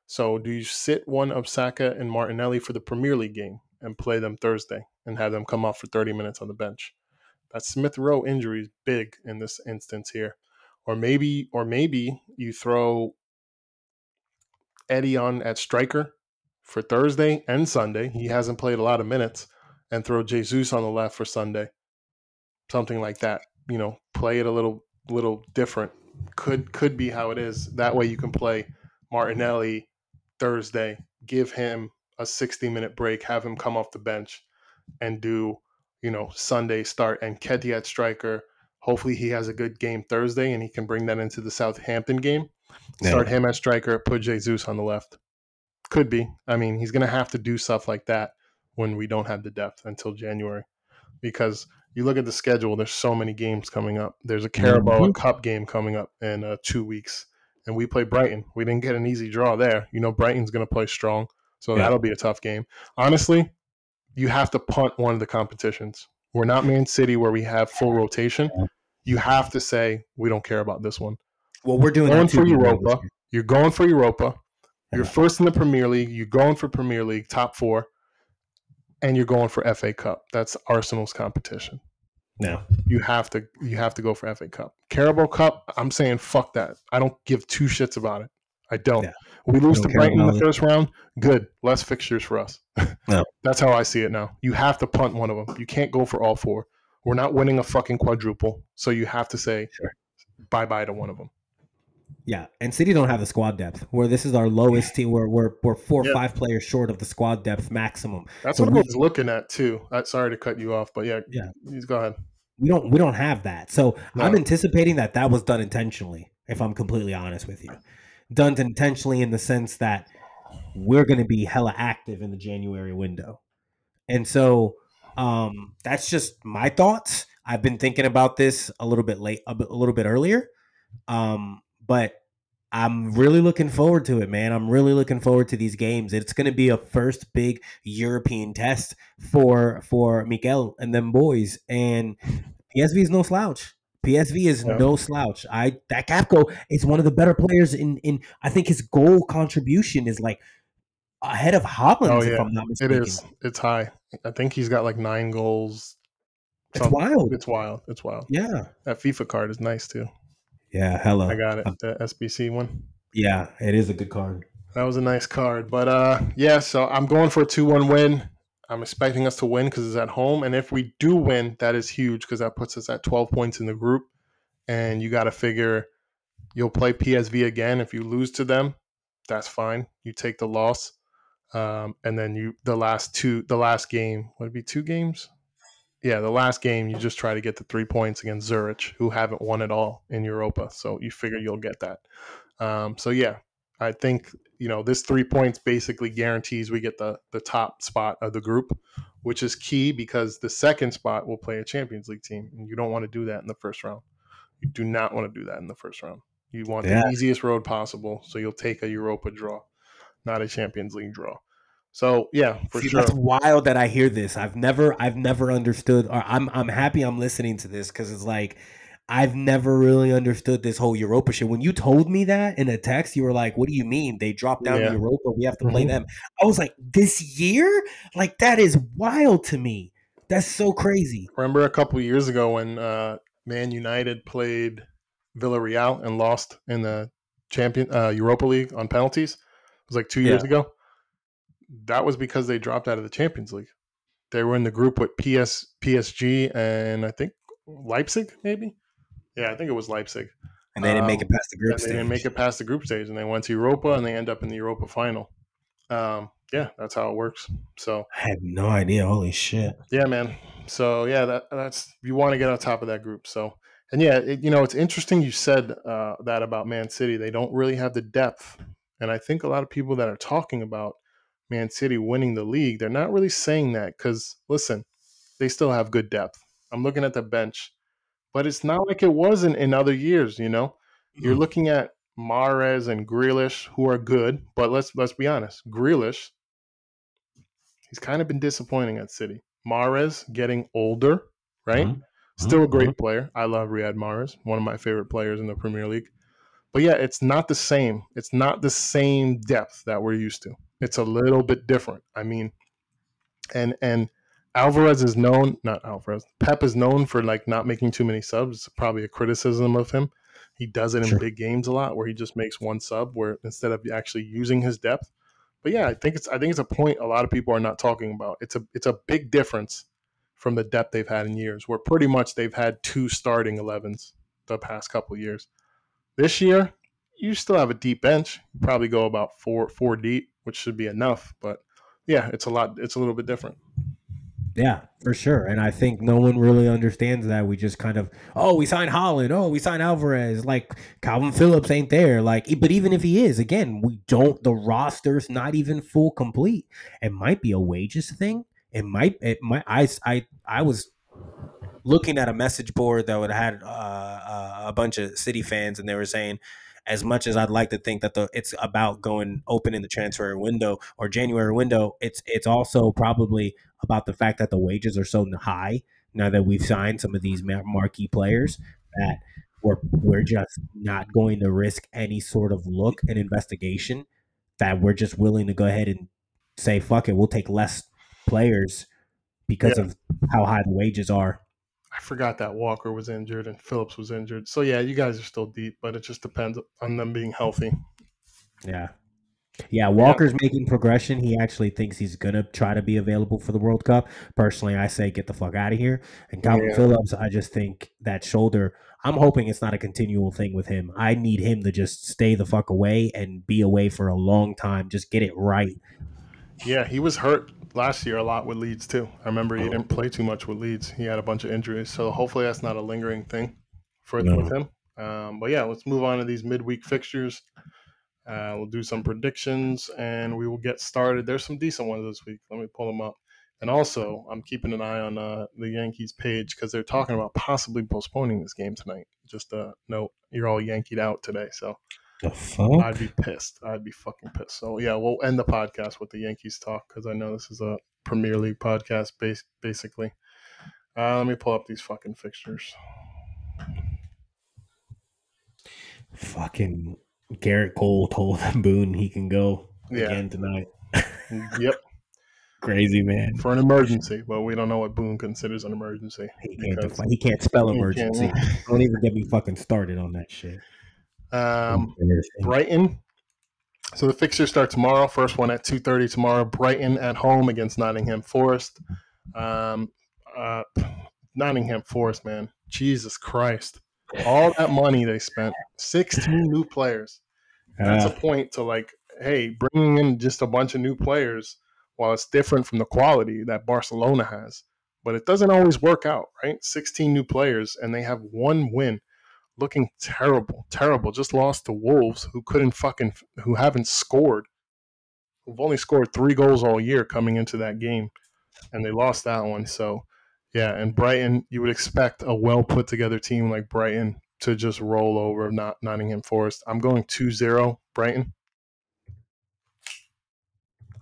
So, do you sit one of Saka and Martinelli for the Premier League game and play them Thursday and have them come off for 30 minutes on the bench? Smith Rowe injury is big in this instance here. Or maybe, or maybe you throw Eddie on at striker for Thursday and Sunday. He hasn't played a lot of minutes, and throw Jesus on the left for Sunday. Something like that. You know, play it a little little different. Could could be how it is. That way you can play Martinelli Thursday, give him a 60 minute break, have him come off the bench and do, you know, Sunday start Nketiah at striker. Hopefully he has a good game Thursday and he can bring that into the Southampton game. Yeah. Start him at striker, put Jesus on the left. Could be. I mean, he's going to have to do stuff like that when we don't have the depth until January because you look at the schedule, there's so many games coming up. There's a Carabao mm-hmm. Cup game coming up in uh, two weeks, and we play Brighton. We didn't get an easy draw there. You know, Brighton's going to play strong, so yeah. that'll be a tough game. Honestly, you have to punt one of the competitions. We're not Man City where we have full rotation. You have to say we don't care about this one. Well, we're doing going for Europa. You're going for Europa. You're first in the Premier League. You're going for Premier League top four and you're going for FA Cup. That's Arsenal's competition. No, you have to you have to go for FA Cup. Carabao Cup, I'm saying fuck that. I don't give two shits about it. I don't. Yeah. We lose to Brighton in the first round. Good, less fixtures for us. No. That's how I see it now. You have to punt one of them. You can't go for all four. We're not winning a fucking quadruple, so you have to say sure. bye bye to one of them. Yeah, and City don't have the squad depth. Where this is our lowest team, where we're we're four or five players short of the squad depth maximum. That's so what we, I was looking at too. Uh, sorry to cut you off, but yeah, yeah, please go ahead. We don't we don't have that, so no. I'm anticipating that that was done intentionally. If I'm completely honest with you, done intentionally in the sense that we're going to be hella active in the January window, and so um, that's just my thoughts. I've been thinking about this a little bit late, a, bit, a little bit earlier. Um, but I'm really looking forward to it, man. I'm really looking forward to these games. It's going to be a first big European test for for Mikel and them boys. And PSV is no slouch. PSV is yeah. no slouch. I that Gakpo is one of the better players in in. I think his goal contribution is like ahead of Haaland. Oh, yeah. If I'm not mistaken, it is. It's high. I think he's got like nine goals. It's wild. It's wild. It's wild. Yeah. That FIFA card is nice too. Yeah, hello. I got it. The SBC one. Yeah, it is a good card. That was a nice card. But uh yeah, so I'm going for a 2-1 win. I'm expecting us to win because it's at home. And if we do win, that is huge because that puts us at 12 points in the group. And you got to figure you'll play PSV again. If you lose to them, that's fine. You take the loss. Um, and then you the last two the last game would be two games yeah, the last game you just try to get the three points against Zurich, who haven't won at all in Europa. So you figure you'll get that. Um, so yeah, I think you know this three points basically guarantees we get the the top spot of the group, which is key because the second spot will play a Champions League team, and you don't want to do that in the first round. You do not want to do that in the first round. You want Yeah. the easiest road possible, so you'll take a Europa draw, not a Champions League draw. So yeah, for See, sure. That's wild that I hear this. I've never, I've never understood. Or I'm, I'm happy I'm listening to this because it's like I've never really understood this whole Europa shit. When you told me that in a text, you were like, "What do you mean they dropped down Yeah. to Europa? We have to play Mhm. them." I was like, "This year? Like that is wild to me. That's so crazy." Remember a couple years ago when uh, Man United played Villarreal and lost in the champion uh, Europa League on penalties? It was like two years Yeah. ago. That was because they dropped out of the Champions League. They were in the group with PS, PSG and I think Leipzig, maybe. Yeah, I think it was Leipzig. And they didn't make Um, it past the group And they stage. didn't make it past the group stage, and they went to Europa, and they end up in the Europa final. Um, yeah, that's how it works. So I had no idea. Holy shit. yeah, man. So yeah, that that's you want to get on top of that group. So and yeah, it, you know it's interesting you said uh, that about Man City. They don't really have the depth, and I think a lot of people that are talking about Man City winning the league, they're not really saying that because listen, they still have good depth. I'm looking at the bench, but it's not like it wasn't in other years. You know, you're looking at Mahrez and Grealish, who are good, but let's let's be honest, Grealish, he's kind of been disappointing at City. Mahrez getting older, right? Mhm. Still a Mhm. great player. I love Riyad Mahrez, one of my favorite players in the Premier League. But yeah, it's not the same. It's not the same depth that we're used to. It's a little bit different. I mean, and and Alvarez is known, not Alvarez. Pep is known for like not making too many subs. It's probably a criticism of him. He does it in Sure. big games a lot, where he just makes one sub, where instead of actually using his depth. But yeah, I think it's I think it's a point a lot of people are not talking about. It's a it's a big difference from the depth they've had in years, where pretty much they've had two starting 11s the past couple of years. This year, you still have a deep bench. You probably go about four four deep, which should be enough. But yeah, it's a lot. It's a little bit different. Yeah, for sure. And I think no one really understands that. We just kind of, oh, we signed Haaland. Oh, we signed Alvarez. Like Kalvin Phillips ain't there. Like, but even if he is, again, we don't. The roster's not even full complete. It might be a wages thing. It might. It might. I. I. I was looking at a message board that would had uh, uh, a bunch of City fans, and they were saying. As much as I'd like to think that the it's about going open in the transfer window or January window, it's it's also probably about the fact that the wages are so high now that we've signed some of these marquee players that we're we're just not going to risk any sort of look and investigation that we're just willing to go ahead and say fuck it we'll take less players because Yeah. of how high the wages are I forgot that Walker was injured and Phillips was injured. So yeah, you guys are still deep, but it just depends on them being healthy. yeah yeah walker's making progression he actually thinks he's gonna try to be available for the world cup personally i say get the fuck out of here and kalvin Yeah. phillips i just think that shoulder i'm hoping it's not a continual thing with him i need him to just stay the fuck away and be away for a long time just get it right Yeah, he was hurt last year a lot with Leeds too. I remember he didn't play too much with Leeds. He had a bunch of injuries, so hopefully that's not a lingering thing for No. with him. Um, but yeah, let's move on to these midweek fixtures. Uh, we'll do some predictions and we will get started. There's some decent ones this week. Let me pull them up. And also, I'm keeping an eye on uh, the Yankees page because they're talking about possibly postponing this game tonight. Just a note, you're all Yankeed out today, so I'd be pissed. I'd be fucking pissed. So yeah, we'll end the podcast with the Yankees talk because I know this is a Premier League podcast, base, basically. Uh, let me pull up these fucking fixtures. fucking gerrit cole told boone he can go Yeah. again tonight Yep, crazy man for an emergency, but we don't know what Boone considers an emergency. he can't Because- defi- he can't spell He emergency can't- don't even get me fucking started on that shit Um, Brighton. So the fixtures start tomorrow. First one at two thirty tomorrow. Brighton at home against Nottingham Forest. Um, uh, Nottingham Forest, man, Jesus Christ! All that money they spent, sixteen new players. That's a point to like, hey, bringing in just a bunch of new players, while it's different from the quality that Barcelona has, but it doesn't always work out, right? 16 new players, and they have one win. Looking terrible, terrible. Just lost to Wolves, who couldn't fucking, who haven't scored, who've only scored three goals all year coming into that game, and they lost that one. So, yeah, and Brighton, you would expect a well put together team like Brighton to just roll over not Nottingham Forest. I'm going 2-0 Brighton.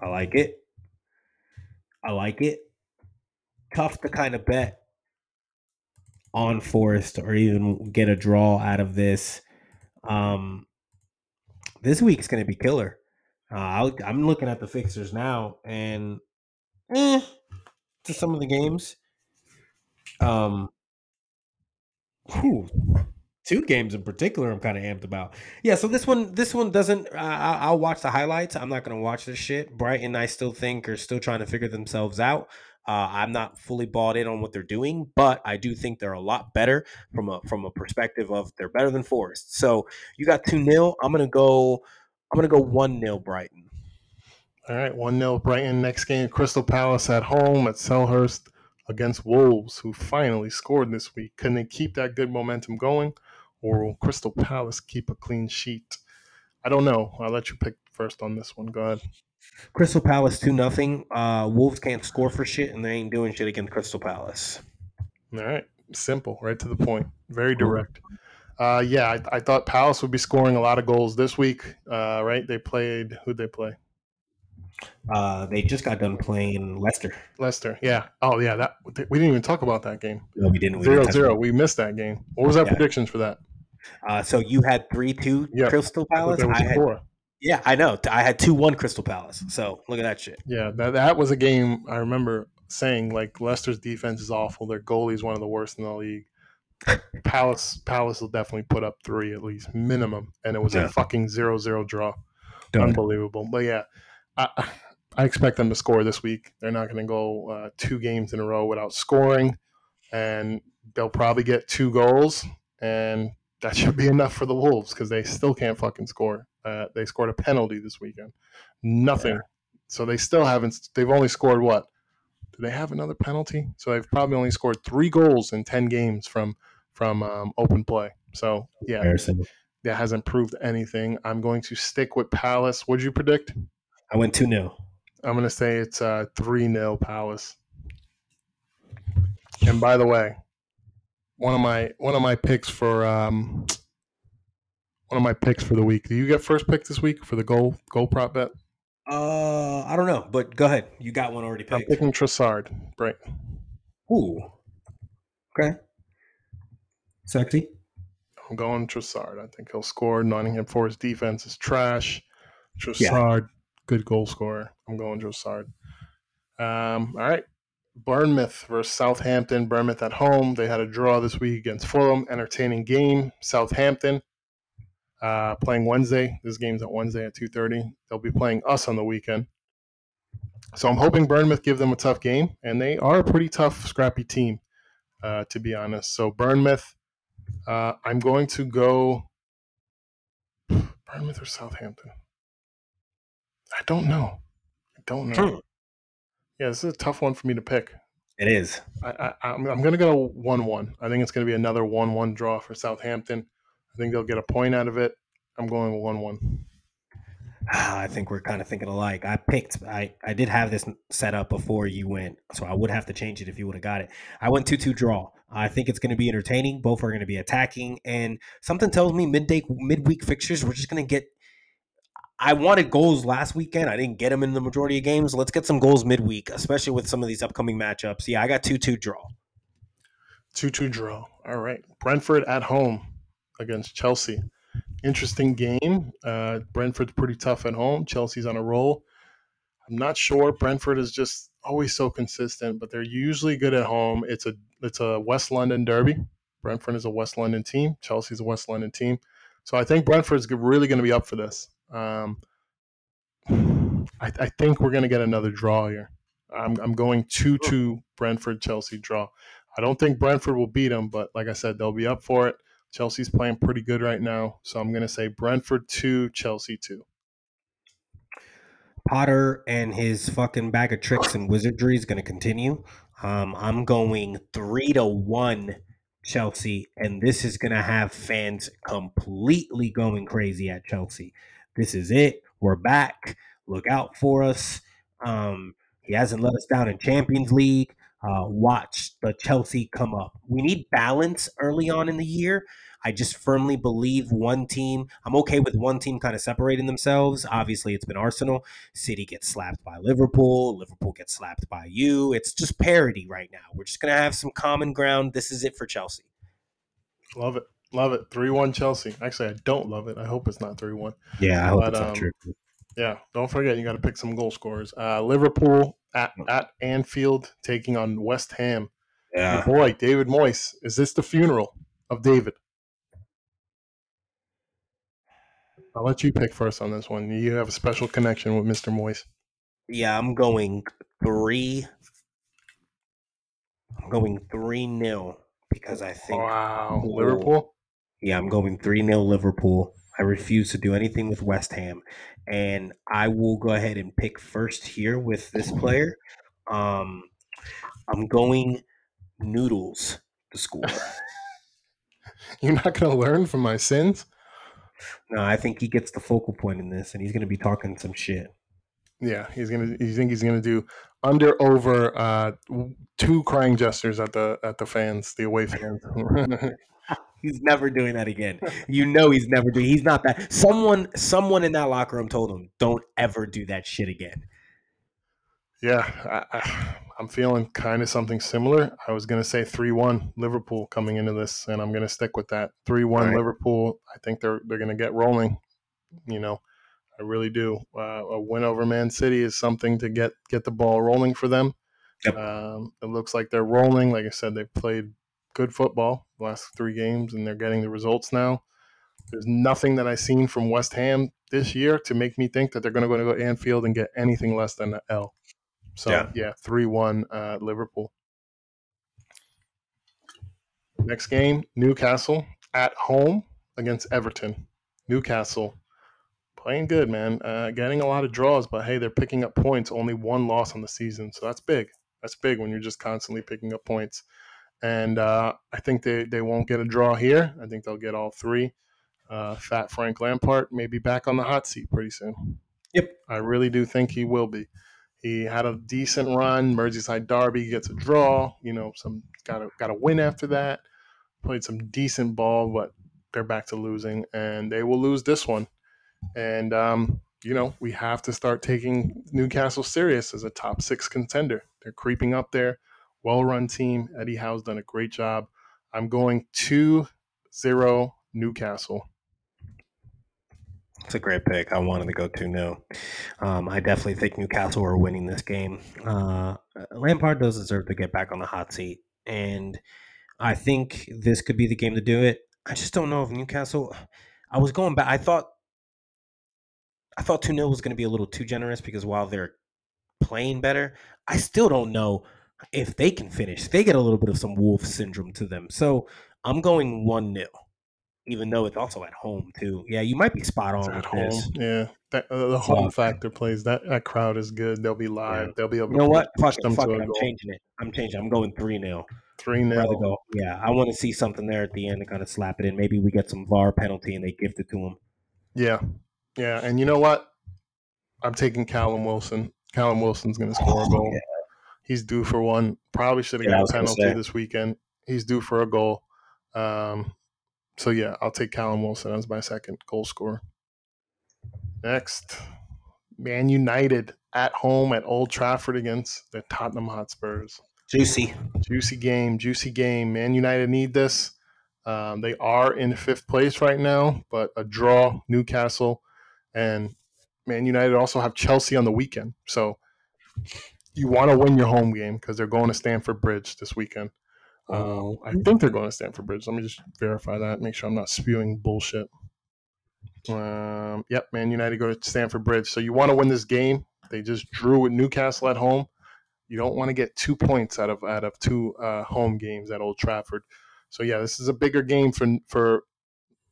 I like it. I like it. Tough to kind of bet on Forest or even get a draw out of this. Um, this week's going to be killer. Uh, i am looking at the fixtures now, and eh, to some of the games, um, whew, two games in particular i'm kind of amped about. Yeah so this one this one doesn't uh, i'll watch the highlights i'm not to watch this shit brighton i still think are still trying to figure themselves out uh, i'm not fully bought in on what they're doing but i do think they're a lot better from a from a perspective of they're better than forest so you got 2-0 i'm going to go i'm to go 1-0 brighton. All right 1-0 brighton next game crystal palace at home at selhurst against wolves who finally scored this week can they keep that good momentum going or will Crystal Palace keep a clean sheet? I don't know. I'll let you pick first on this one. Go ahead. Crystal Palace two nothing. Uh, Wolves can't score for shit, and they ain't doing shit against Crystal Palace. All right, simple, right to the point, very direct. Uh, yeah, I, I, thought Palace would be scoring a lot of goals this week. Uh, right? They played who'd they play? Uh, they just got done playing Leicester. Leicester, yeah. Oh, yeah. That we didn't even talk about that game. No, we didn't. We zero didn't zero. We missed that game. What was our yeah. predictions for that? Uh, so you had three two yep. Crystal Palace. I, I had four. Yeah, I know. I had two one Crystal Palace. So look at that shit. Yeah, that that was a game I remember saying like Leicester's defense is awful. Their goalie is one of the worst in the league. Palace Palace will definitely put up three at least minimum, and it was yeah. a fucking zero zero draw. Done. Unbelievable. But yeah, I I expect them to score this week. They're not going to go uh, two games in a row without scoring, and they'll probably get two goals, and that should be enough for the Wolves because they still can't fucking score. Uh, they scored a penalty this weekend, nothing. Yeah. So they still haven't. They've only scored what? Do they have another penalty? So they've probably only scored three goals in ten games from from um, open play. So yeah, that hasn't proved anything. I'm going to stick with Palace. What'd you predict? I went two 0 I'm going to say it's uh, three 0 Palace. And by the way, one of my one of my picks for um, one of my picks for the week. Do you get first pick this week for the goal goal prop bet? Uh, I don't know, but go ahead. You got one already picked. I'm picking Trossard. Right. Ooh. Okay. Sexy. I'm going Trossard. I think he'll score. Nottingham Forest defense is trash. Trossard, yeah. Good goal scorer. I'm going Trossard. Um, all right. Bournemouth versus Southampton. Bournemouth at home. They had a draw this week against Fulham. Entertaining game. Southampton uh, playing Wednesday. This game's at Wednesday at two thirty. They'll be playing us on the weekend. So I'm hoping Bournemouth give them a tough game, and they are a pretty tough, scrappy team, uh, to be honest. So Bournemouth, uh, I'm going to go Bournemouth or Southampton. I don't know. I don't know. Hmm. Yeah, this is a tough one for me to pick. It is. I, I, am going to go 1 1. I think it's going to be another 1 1 draw for Southampton. I think they'll get a point out of it. I'm going 1 1. Ah, I think we're kind of thinking alike. I picked, I, I did have this set up before you went, so I would have to change it if you would have got it. I went 2 2 draw. I think it's going to be entertaining. Both are going to be attacking. And something tells me midday, midweek fixtures, we're just going to get I wanted goals last weekend. I didn't get them in the majority of games. Let's get some goals midweek, especially with some of these upcoming matchups. Yeah, I got 2 2 draw. 2 2 draw. All right. Brentford at home against Chelsea. Interesting game. Uh, Brentford's pretty tough at home. Chelsea's on a roll. I'm not sure. Brentford is just always so consistent, but they're usually good at home. It's a it's a West London derby. Brentford is a West London team. Chelsea's a West London team. So I think Brentford's really going to be up for this. Um, I, I, think we're going to get another draw here. I'm, I'm going 2 2 Brentford Chelsea draw. I don't think Brentford will beat them, but like I said, they'll be up for it. Chelsea's playing pretty good right now. So I'm going to say Brentford 2, Chelsea 2. Potter and his fucking bag of tricks and wizardry is going to continue. Um, I'm going three to one Chelsea, and this is going to have fans completely going crazy at Chelsea. This is it. We're back. Look out for us. Um, he hasn't let us down in Champions League. Uh, watch the Chelsea come up. We need balance early on in the year. I just firmly believe one team. I'm okay with one team kind of separating themselves. Obviously, it's been Arsenal. City gets slapped by Liverpool. Liverpool gets slapped by you. It's just parity right now. We're just gonna have some common ground. This is it for Chelsea. Love it. Love it. 3 1 Chelsea. Actually, I don't love it. I hope it's not 3 1. Yeah, I hope but, it's not um, true. Yeah, don't forget you got to pick some goal scorers. Uh, Liverpool at at Anfield taking on West Ham. Yeah, Your boy David Moyes. Is this the funeral of David? I'll let you pick first on this one. You have a special connection with Mr. Moyes. Yeah, I'm going three. I'm going three nil because I think wow Liverpool. Yeah, I'm going three 0 Liverpool. I refuse to do anything with West Ham, and I will go ahead and pick first here with this player. Um, I'm going Noodles to score. You're not going to learn from my sins. No, I think he gets the focal point in this, and he's going to be talking some shit. Yeah, he's gonna. You think he's gonna do under over uh, two crying gestures at the at the fans, the away fans. he's never doing that again. You know he's never doing. He's not that. Someone someone in that locker room told him, "Don't ever do that shit again." Yeah, I, am feeling kind of something similar. I was going to say three one Liverpool coming into this, and I'm going to stick with that three one right. Liverpool. I think they're they're going to get rolling. You know, I really do. Uh, a win over Man City is something to get get the ball rolling for them. Yep. Um, it looks like they're rolling. Like I said, they've played good football last three games, and they're getting the results now. There's nothing that I've seen from West Ham this year to make me think that they're going to go to go Anfield and get anything less than an L. So yeah, yeah three one uh, Liverpool. Next game, Newcastle at home against Everton. Newcastle playing good, man. Uh, getting a lot of draws, but hey, they're picking up points. Only one loss on the season, so that's big. That's big when you're just constantly picking up points. And uh, I think they, they won't get a draw here. I think they'll get all three. Uh, Fat Frank Lampard may be back on the hot seat pretty soon. Yep. I really do think he will be. He had a decent run. Merseyside Derby gets a draw. You know, some got a got a win after that. Played some decent ball, but they're back to losing, and they will lose this one. And um, you know, we have to start taking Newcastle serious as a top six contender. They're creeping up there. Well run team. Eddie Howe's done a great job. I'm going 2 0 Newcastle. It's a great pick. I wanted to go 2 0. Um, I definitely think Newcastle are winning this game. Uh, Lampard does deserve to get back on the hot seat. And I think this could be the game to do it. I just don't know if Newcastle. I was going back. I thought. I thought 2 0 was going to be a little too generous because while they're playing better, I still don't know if they can finish. They get a little bit of some wolf syndrome to them. So I'm going 1 0 even though it's also at home too. Yeah, you might be spot on at home. This. Yeah, that, uh, the home factor plays. That that crowd is good. They'll be live. Yeah. They'll be able. You know what? Fuck it. Fuck it. I'm goal. changing it. I'm changing. I'm going three 0 Three 0 Yeah, I want to see something there at the end to kind of slap it in. Maybe we get some VAR penalty and they gift it to him. Yeah, yeah, and you know what? I'm taking Callum Wilson. Callum Wilson's going to score oh, a goal. Yeah. He's due for one. Probably should have yeah, got a penalty this weekend. He's due for a goal. Um, so yeah, I'll take Callum Wilson as my second goal scorer. Next, Man United at home at Old Trafford against the Tottenham Hotspurs. Juicy, juicy game, juicy game. Man United need this. Um, they are in fifth place right now, but a draw, Newcastle, and Man United also have Chelsea on the weekend. So you want to win your home game because they're going to Stamford Bridge this weekend. Um, I think they're going to Stamford Bridge. Let me just verify that. Make sure I'm not spewing bullshit. Um, yep, Man United go to Stamford Bridge. So you want to win this game. They just drew with Newcastle at home. You don't want to get two points out of out of two uh, home games at Old Trafford. So yeah, this is a bigger game for for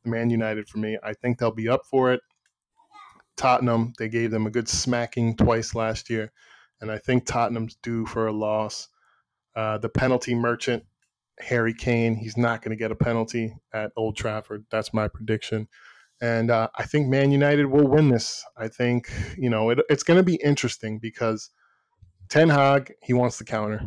Man United for me. I think they'll be up for it. Tottenham, they gave them a good smacking twice last year, and I think Tottenham's due for a loss. Uh, the penalty merchant, Harry Kane, he's not going to get a penalty at Old Trafford. That's my prediction. And uh, I think Man United will win this. I think, you know, it, it's going to be interesting because Ten Hag, he wants to counter.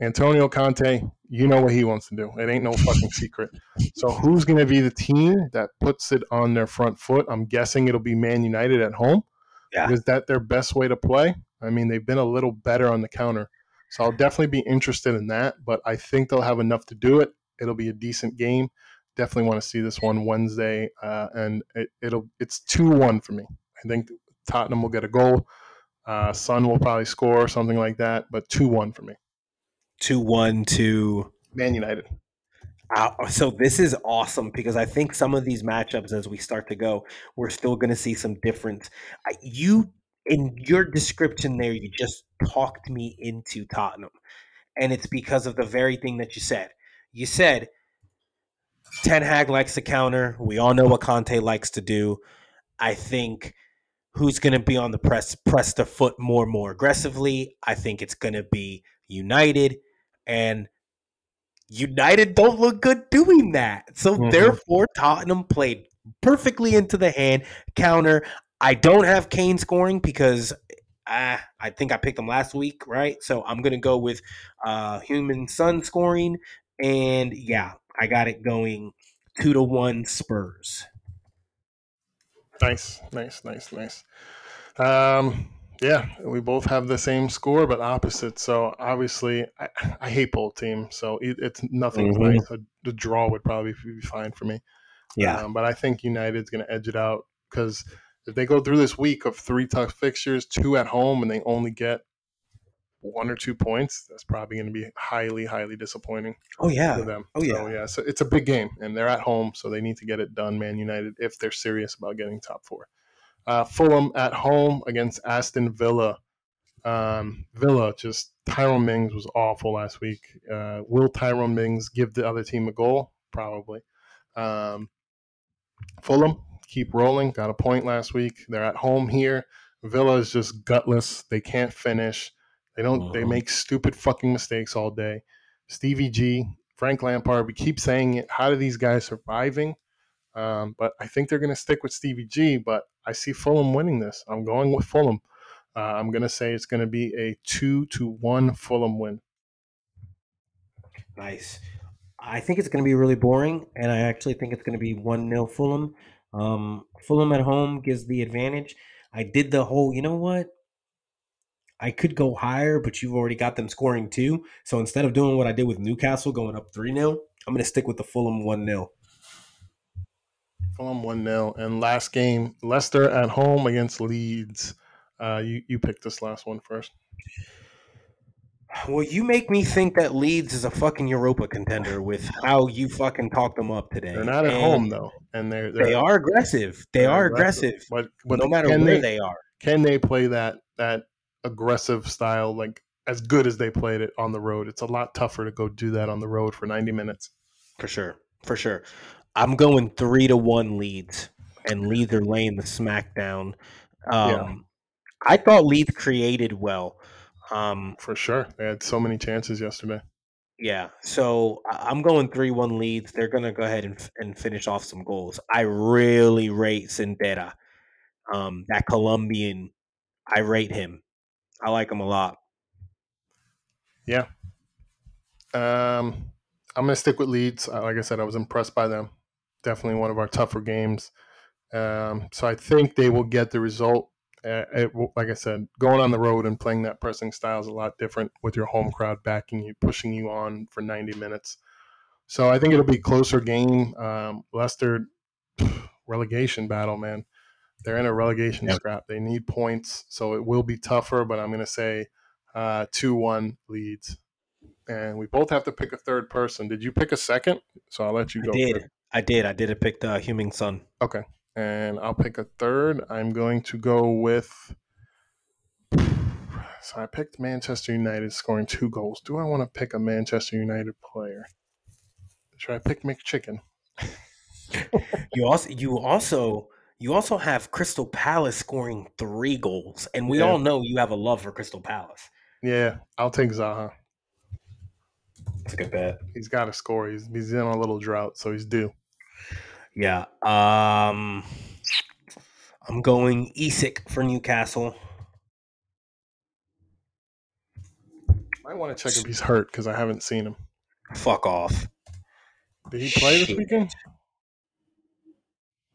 Antonio Conte, you know what he wants to do. It ain't no fucking secret. So who's going to be the team that puts it on their front foot? I'm guessing it'll be Man United at home. Yeah. Is that their best way to play? I mean, they've been a little better on the counter. So I'll definitely be interested in that, but I think they'll have enough to do it. It'll be a decent game. Definitely want to see this one Wednesday, uh, and it, it'll it's two one for me. I think Tottenham will get a goal. Uh, Son will probably score something like that, but two one for me. Two one to Man United. Uh, so this is awesome because I think some of these matchups, as we start to go, we're still going to see some difference. I, you in your description there, you just talked me into Tottenham, and it's because of the very thing that you said. You said Ten Hag likes to counter. We all know what Conte likes to do. I think who's going to be on the press press the foot more and more aggressively. I think it's going to be United, and United don't look good doing that. So Mhm. therefore, Tottenham played perfectly into the hand counter. I don't have Kane scoring because uh, I think I picked him last week, right? So I'm gonna go with uh, Heung-min Son scoring, and yeah, I got it going two to one Spurs. Nice, nice, nice, nice. Um, yeah, we both have the same score, but opposite. So obviously, I, I hate both teams. So it, it's nothing Mhm. nice. The draw would probably be fine for me. Um, but I think United's going to edge it out because if they go through this week of three tough fixtures, two at home, and they only get one or two points, that's probably going to be highly, highly disappointing oh yeah, for them. Oh, So, yeah. So it's a big game, and they're at home, so they need to get it done, Man United, if they're serious about getting top four. Uh, Fulham at home against Aston Villa. Um, Villa just Tyrone Mings was awful last week. Uh, will Tyrone Mings give the other team a goal? Probably. Um, Fulham keep rolling. Got a point last week. They're at home here. Villa is just gutless. They can't finish. They don't. They Mhm. make stupid fucking mistakes all day. Stevie G, Frank Lampard. We keep saying it. How do these guys surviving? Um, but I think they're going to stick with Stevie G. But I see Fulham winning this. I'm going with Fulham. Uh, I'm going to say it's going to be a two to one Fulham win. Nice. I think it's going to be really boring, and I actually think it's going to be 1 0 Fulham. Um, Fulham at home gives the advantage. I did the whole, you know what? I could go higher, but you've already got them scoring two. So instead of doing what I did with Newcastle going up 3 0, I'm going to stick with the Fulham 1 0. Fulham one 0 And last game, Leicester at home against Leeds. Uh, you you picked this last one first. Well, you make me think that Leeds is a fucking Europa contender with how you fucking talked them up today. They're not at And home though, and they're, they're They are aggressive. They are aggressive, But but no matter where they, they are. can they play that that aggressive style like as good as they played it on the road? It's a lot tougher to go do that on the road for ninety minutes. For sure. For sure. I'm going three to one Leeds, and Leeds are laying the smackdown. Um, Yeah. I thought Leeds created well. Um, For sure, they had so many chances yesterday. yeah, so I'm going three one Leeds. They're gonna go ahead and, and finish off some goals. I really rate Sinisterra, um, that Colombian. I rate him. I like him a lot. Yeah. Um, I'm gonna stick with Leeds. Like I said, I was impressed by them. Definitely one of our tougher games. Um, so I think they will get the result. It, like I said, going on the road and playing that pressing style is a lot different with your home crowd backing you, pushing you on for 90 minutes. So I think it'll be closer game. Um, Leicester relegation battle, man. They're in a relegation Yep. scrap. They need points, so it will be tougher. But I'm going to say uh, two one Leeds, and we both have to pick a third person. Did you pick a second? So I'll let you go. I did. first. I did. I did. I picked uh, Heung-min Son. Okay. And I'll pick a third. I'm going to go with. So I picked Manchester United scoring two goals. Do I want to pick a Manchester United player? Should I pick McChicken? You also you also you also have Crystal Palace scoring three goals, and we Yeah. all know you have a love for Crystal Palace. Yeah, I'll take Zaha. That's a good bet. He's got to score. He's he's in a little drought, so he's due. Yeah. Um, I'm going Isak for Newcastle. Might want to check if he's hurt because I haven't seen him. Fuck off. Did he play this weekend?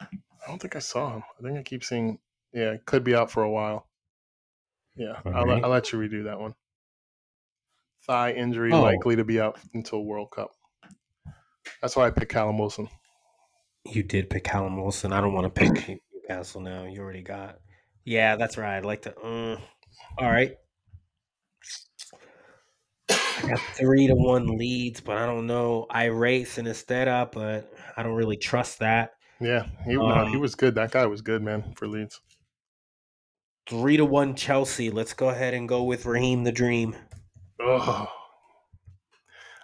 I don't think I saw him. I think I keep seeing. Yeah, could be out for a while. Yeah, I'll, let, I'll let you redo that one. Thigh injury Oh. likely to be out until World Cup. That's why I picked Callum Wilson. You did pick Callum Wilson. I don't want to pick Newcastle now. You already got. Yeah, that's right. I'd like to. Uh, all right. I got three to one Leeds, but I don't know. I race and Estera, but I don't really trust that. Yeah, he, no, he Um, was good. That guy was good, man, for Leeds. Three to one Chelsea. Let's go ahead and go with Raheem the Dream. Ugh.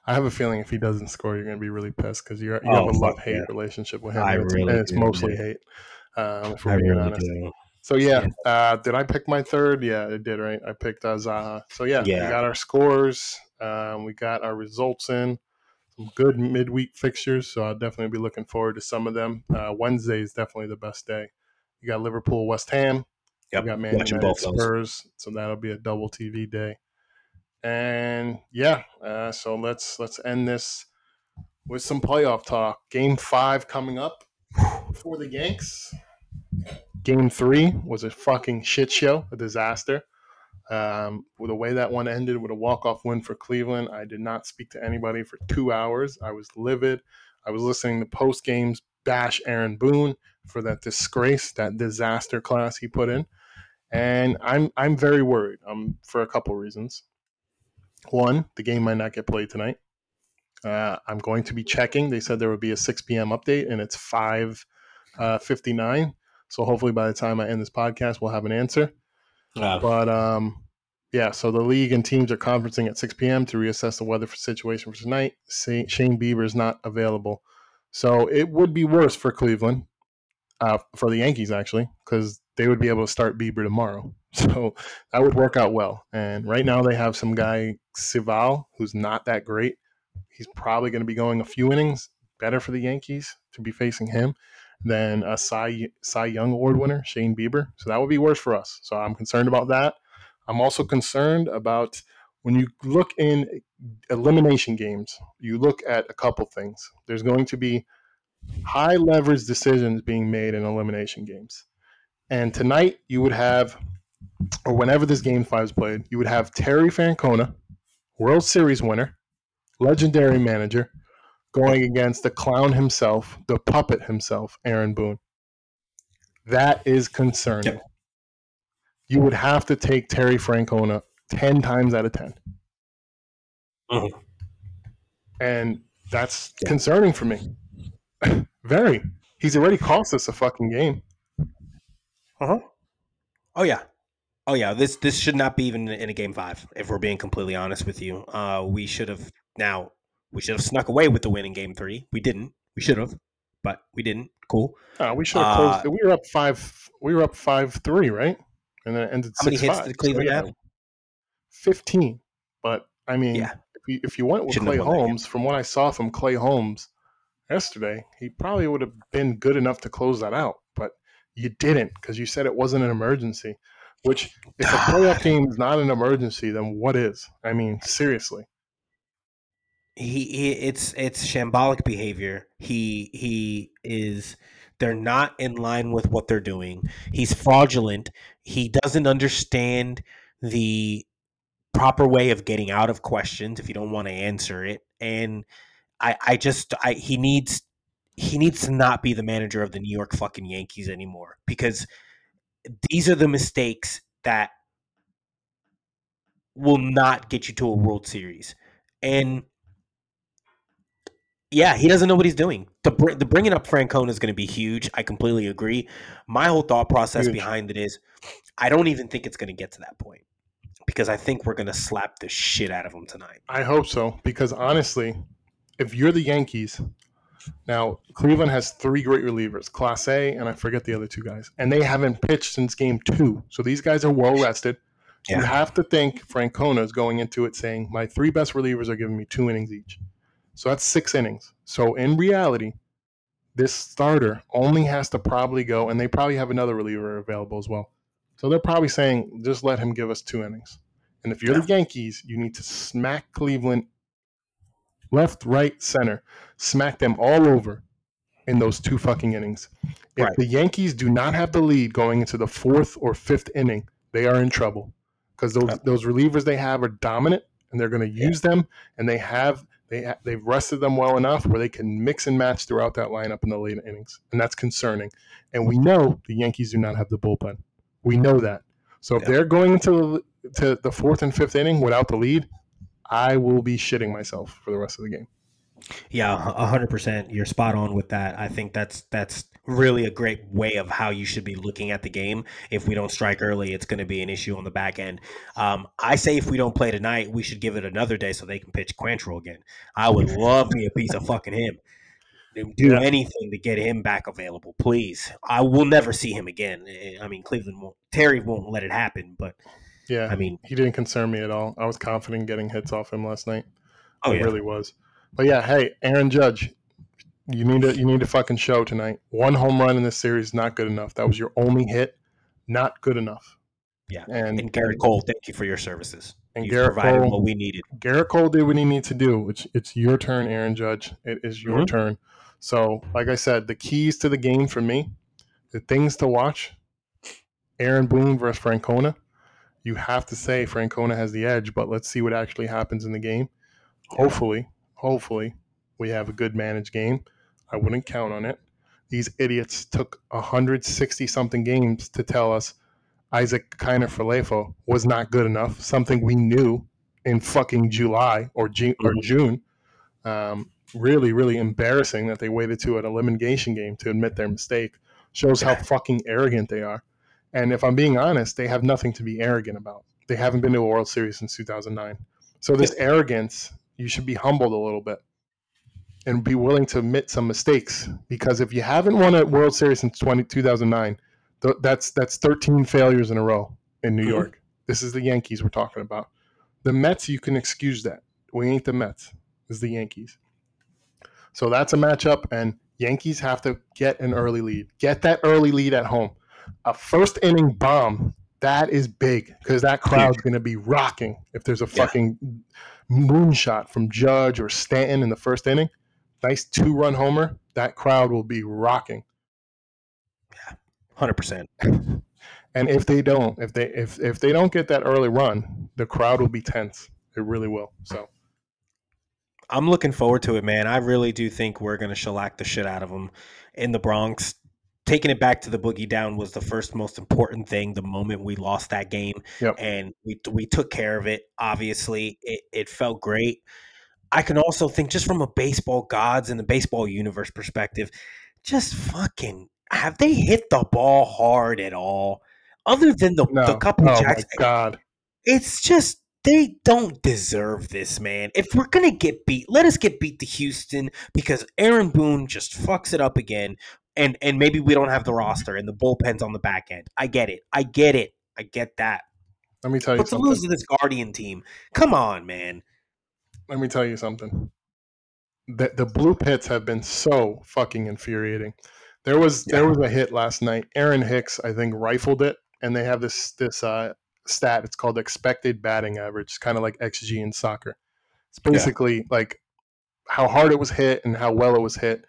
I have a feeling if he doesn't score, you're going to be really pissed because you you Oh, have a love hate yeah. relationship with him. I and it's, really and it's do, mostly man. hate. Um, if we're I being really honest. do. So yeah, uh, did I pick my third? Yeah, I did. Right, I picked uh, Zaha. So yeah, Yeah. we got our scores. Um, we got our results in. Some good midweek fixtures. So I'll definitely be looking forward to some of them. Uh, Wednesday is definitely the best day. You got Liverpool, West Ham. Yep. We got Man Watching United. Spurs. So that'll be a double TV day. And yeah, uh, so let's let's end this with some playoff talk. Game five coming up for the Yanks. Game three was a fucking shit show, a disaster. Um, with the way that one ended with a walk-off win for Cleveland, I did not speak to anybody for two hours. I was livid. I was listening to post games bash Aaron Boone for that disgrace, that disaster class he put in, and I'm I'm very worried. Um, for a couple reasons. One, the game might not get played tonight. Uh, I'm going to be checking. They said there would be a 6 p.m. update, and it's 5:59. so hopefully, by the time I end this podcast, we'll have an answer. Uh, But um, yeah, so the league and teams are conferencing at 6 p.m. to reassess the weather for situation for tonight. Shane Bieber is not available, so it would be worse for Cleveland, uh, for the Yankees actually, because they would be able to start Bieber tomorrow. So that would work out well. And right now they have some guy Civale who's not that great. He's probably going to be going a few innings. Better for the Yankees to be facing him than a Cy, Cy Young Award winner, Shane Bieber. So that would be worse for us. So I'm concerned about that. I'm also concerned about when you look in elimination games, you look at a couple things. There's going to be high leverage decisions being made in elimination games. And tonight you would have, or whenever this game five is played, you would have Terry Francona, World Series winner, legendary manager, going against the clown himself, the puppet himself, Aaron Boone. That is concerning. Yep. You would have to take Terry Francona 10 times out of 10. Mhm. And that's Yeah. concerning for me. Very. He's already cost us a fucking game. Uh-huh. Oh yeah. Oh yeah. This this should not be even in a game five. If we're being completely honest with you, uh, we should have now we should have snuck away with the win in game three. We didn't. We should have, but we didn't. Cool. Uh, we should have closed. Uh, we were up five. We were up five three, right? And then it ended How many hits five. did Cleveland yeah, have? Fifteen. But I mean, Yeah. if you if you went with Shouldn't Clay have won that game. Holmes, from what I saw from Clay Holmes yesterday, he probably would have been good enough to close that out. But you didn't because you said it wasn't an emergency. Which, if a playoff game is not an emergency, then what is? I mean, seriously. he, he it's it's shambolic behavior. He he is they're not in line with what they're doing. He's fraudulent. He doesn't understand the proper way of getting out of questions if you don't want to answer it. And I I just I he needs he needs to not be the manager of the New York fucking Yankees anymore because these are the mistakes that will not get you to a World Series. And yeah, he doesn't know what he's doing. The, br- the bringing up Francona is going to be huge. I completely agree. My whole thought process Huge. behind it is, I don't even think it's going to get to that point because I think we're going to slap the shit out of him tonight. I hope so because honestly, if you're the Yankees, now Cleveland has three great relievers, Clase, and I forget the other two guys, and they haven't pitched since Game Two. So these guys are well rested. You have to think Francona is going into it saying, my three best relievers are giving me two innings each. So that's six innings. So in reality, this starter only has to probably go, and they probably have another reliever available as well. So they're probably saying, just let him give us two innings. And if you're the Yankees, you need to smack Cleveland left, right, center, smack them all over in those two fucking innings. If Right. the Yankees do not have the lead going into the fourth or fifth inning, they are in trouble because those Yep. those relievers they have are dominant and they're going to use them and they have they ha- they've rested them well enough where they can mix and match throughout that lineup in the late innings and that's concerning. And we know the Yankees do not have the bullpen. We know that. So if Yep. they're going into to the fourth and fifth inning without the lead, I will be shitting myself for the rest of the game. Yeah, a hundred percent. You're spot on with that. I think that's that's really a great way of how you should be looking at the game. If we don't strike early, it's going to be an issue on the back end. Um, I say if we don't play tonight, we should give it another day so they can pitch Quantrill again. I would love me a piece of fucking him. Do Yeah. anything to get him back available, please. I will never see him again. Eh, I mean, Cleveland won't. Terry won't let it happen. But Yeah, I mean, he didn't concern me at all. I was confident getting hits off him last night. oh I yeah, really was. But yeah, hey, Aaron Judge, you need to you need to fucking show tonight. One home run in this series is not good enough. That was your only hit. Not good enough. Yeah. And, and Gerrit Cole, thank you for your services. and You've Garrett provided Cole, what we needed. Gerrit Cole did what he needed to do. It's it's your turn, Aaron Judge. It is your Mhm. turn. So, like I said, the keys to the game for me, the things to watch, Aaron Boone versus Francona. You have to say Francona has the edge, but let's see what actually happens in the game. Hopefully, hopefully, we have a good managed game. I wouldn't count on it. These idiots took 160 something games to tell us Isiah Kiner-Falefa was not good enough, something we knew in fucking July or June. Or Mhm. June. Um, really, really embarrassing that they waited to an elimination game to admit their mistake. Shows how fucking arrogant they are. And if I'm being honest, they have nothing to be arrogant about. They haven't been to a World Series since 2009. So this arrogance, you should be humbled a little bit and be willing to admit some mistakes. Because if you haven't won a World Series since 20, 2009, th- that's that's 13 failures in a row in New Mhm. York. This is the Yankees we're talking about. The Mets, you can excuse that. We ain't the Mets. It's the Yankees. So that's a matchup, and Yankees have to get an early lead. Get that early lead at home. A first inning bomb, that is big because that crowd's going to be rocking. If there's a Yeah. fucking moonshot from Judge or Stanton in the first inning, nice two run homer, that crowd will be rocking. Yeah, Hundred percent. And if they don't, if they if if they don't get that early run, the crowd will be tense. It really will. So I'm looking forward to it, man. I really do think we're going to shellac the shit out of them in the Bronx. Taking it back to the boogie down was the first most important thing. The moment we lost that game, Yep. and we we took care of it. Obviously, it, it felt great. I can also think just from a baseball gods and the baseball universe perspective, just fucking have they hit the ball hard at all? Other than the, no, the couple oh jacks, my god, it's just they don't deserve this, man. If we're gonna get beat, let us get beat to Houston because Aaron Boone just fucks it up again, and and maybe we don't have the roster and the bullpen's on the back end. I get it. I get it. I get that. let me tell you But to something. lose to this Guardian team, come on, man. let me tell you something. The the bloop hits have been so fucking infuriating. There was there was a hit last night. Aaron Hicks, I think, rifled it, and they have this this uh, stat. It's called expected batting average. It's kind of like xG in soccer. It's basically like how hard it was hit and how well it was hit.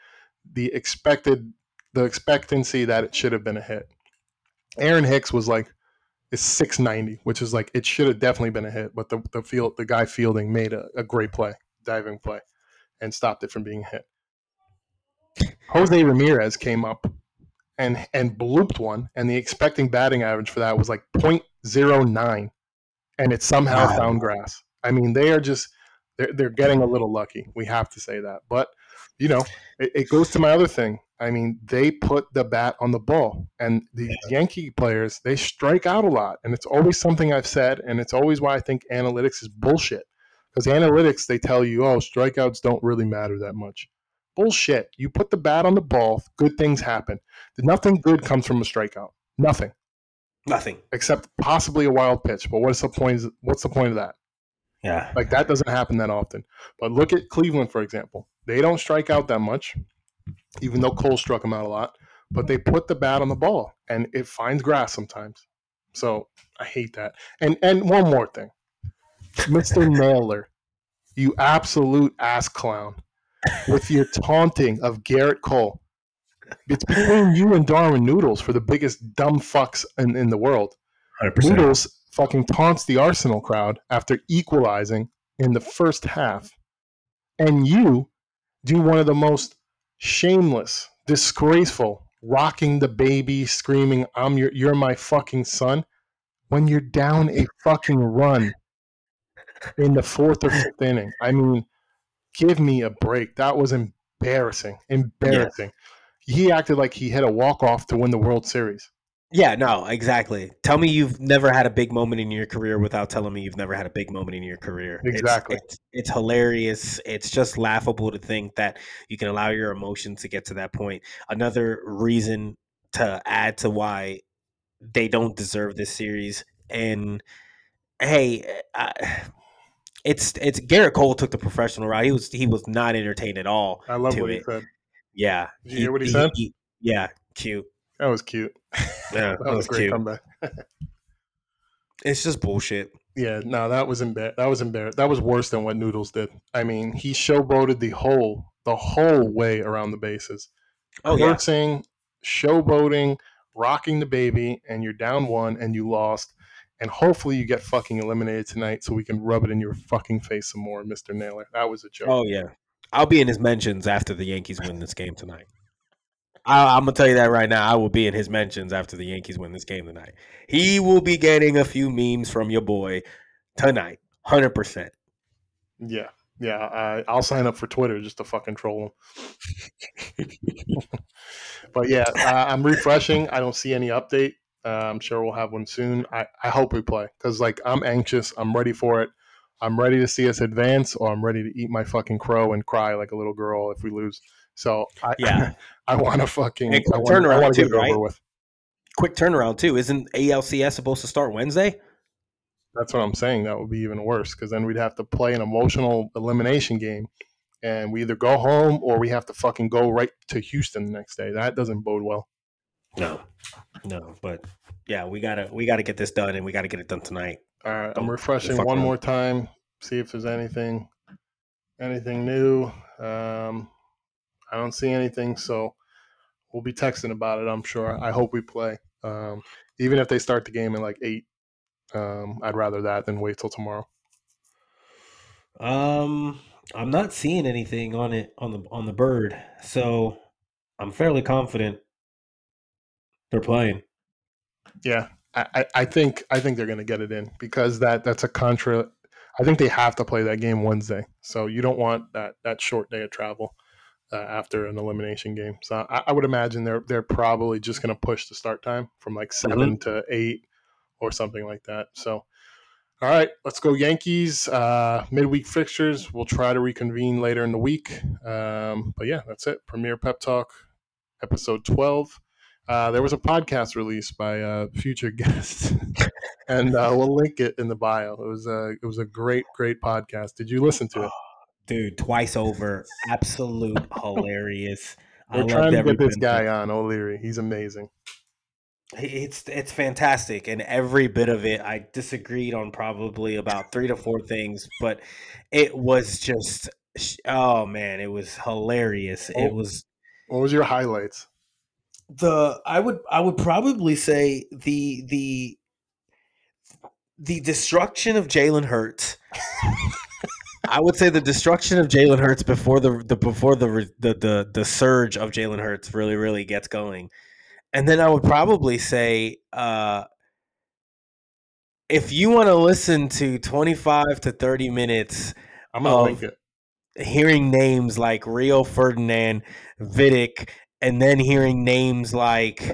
The expected the expectancy that it should have been a hit. Aaron Hicks was like is 690, which is like it should have definitely been a hit, but the the field the guy fielding made a, a great play, diving play, and stopped it from being hit. Jose Ramirez came up and and blooped one, and the expecting batting average for that was like 0.09, and it somehow Wow. found grass. I mean, they are just they're they're getting a little lucky. We have to say that, but you know, it, it goes to my other thing. I mean, they put the bat on the ball, and the Yankee players they strike out a lot, and it's always something I've said, and it's always why I think analytics is bullshit. Because analytics they tell you, oh, strikeouts don't really matter that much. Bullshit. You put the bat on the ball, good things happen. Nothing good comes from a strikeout. Nothing. Nothing. except possibly a wild pitch. But what's the point? What's the point of that? Yeah. Like that doesn't happen that often. But look at Cleveland, for example. They don't strike out that much, even though Cole struck him out a lot. But they put the bat on the ball, and it finds grass sometimes. So I hate that. And and one more thing, Mister Naylor, you absolute ass clown, with your taunting of Gerrit Cole. It's between you and Darwin Noodles for the biggest dumb fucks in, in the world. 100%. Noodles fucking taunts the Arsenal crowd after equalizing in the first half. And you do one of the most shameless, disgraceful, rocking the baby, screaming, I'm your you're my fucking son, when you're down a fucking run in the fourth or fifth inning. I mean, give me a break. That was embarrassing. Embarrassing. He acted like he hit a walk off to win the World Series. Yeah, no, exactly. Tell me you've never had a big moment in your career without telling me you've never had a big moment in your career. Exactly. It's, it's, hilarious. It's just laughable to think that you can allow your emotions to get to that point. Another reason to add to why they don't deserve this series. And hey, eh, I, it's it's Gerrit Cole took the professional route. He was he was not entertained at all. I love what he said. Yeah. Did you hear what he said? yeah, cute. That was cute. Yeah, That was a great cute. comeback. It's just bullshit. Yeah, no, that was embar- That was embarrassing. That was worse than what Noodles did. I mean, he showboated the whole the whole way around the bases. Oh yeah. Cursing, showboating, rocking the baby, and you're down one and you lost. And hopefully you get fucking eliminated tonight so we can rub it in your fucking face some more, Mr. Naylor. That was a joke. Oh yeah. I'll be in his mentions after the Yankees win this game tonight. I, I'm gonna tell you that right now. I will be in his mentions after the Yankees win this game tonight. He will be getting a few memes from your boy tonight, hundred percent. Yeah, yeah. I, I'll sign up for Twitter just to fucking troll him. but yeah, uh, I'm refreshing. I don't see any update. Uh, I'm sure we'll have one soon. I, I hope we play because like I'm anxious. I'm ready for it. I'm ready to see us advance, or I'm ready to eat my fucking crow and cry like a little girl if we lose. So I, Yeah. I want to fucking And I quick want, I turnaround want to too, get it over right? with. Quick turnaround too. Isn't ALCS supposed to start Wednesday? That's what I'm saying. That would be even worse because then we'd have to play an emotional elimination game, and we either go home or we have to fucking go right to Houston the next day. That doesn't bode well. No, no. But yeah, we gotta we gotta get this done, and we gotta get it done tonight. All right, I'm refreshing one around. more time, see if there's anything, anything new. Um, I don't see anything, so we'll be texting about it. I'm sure. I hope we play. Um, even if they start the game at like eight, um, I'd rather that than wait till tomorrow. Um, I'm not seeing anything on it on the on the bird, so I'm fairly confident they're playing. Yeah, I, I- I think I think they're going to get it in because that that's a contra. I think they have to play that game Wednesday, so you don't want that that short day of travel uh, after an elimination game. So I, I would imagine they're they're probably just going to push the start time from like 7 to eight or something like that. So. All right, let's go Yankees. Uh, midweek fixtures. We'll try to reconvene later in the week. Um, but yeah, that's it. Premier Pep Talk, episode 12 uh, there was a podcast released by a future guest, and uh, we'll link it in the bio. It was a it was a great great podcast. Did you listen to it? Dude, twice over, absolute hilarious. I We're loved trying to get this bit of it. guy on O'Leary. He's amazing. It's it's fantastic, and every bit of it, I disagreed on probably about three to four things, but it was just, oh man, it was hilarious. Oh. It was What was your highlights? the I would I would probably say the the the destruction of Jalen Hurts. I would say the destruction of Jalen Hurts before the the before the the the, the surge of Jalen Hurts really really gets going, and then I would probably say uh, if you want to listen to twenty five to thirty minutes I'm gonna Of- link it. hearing names like Rio Ferdinand, Vidic, and then hearing names like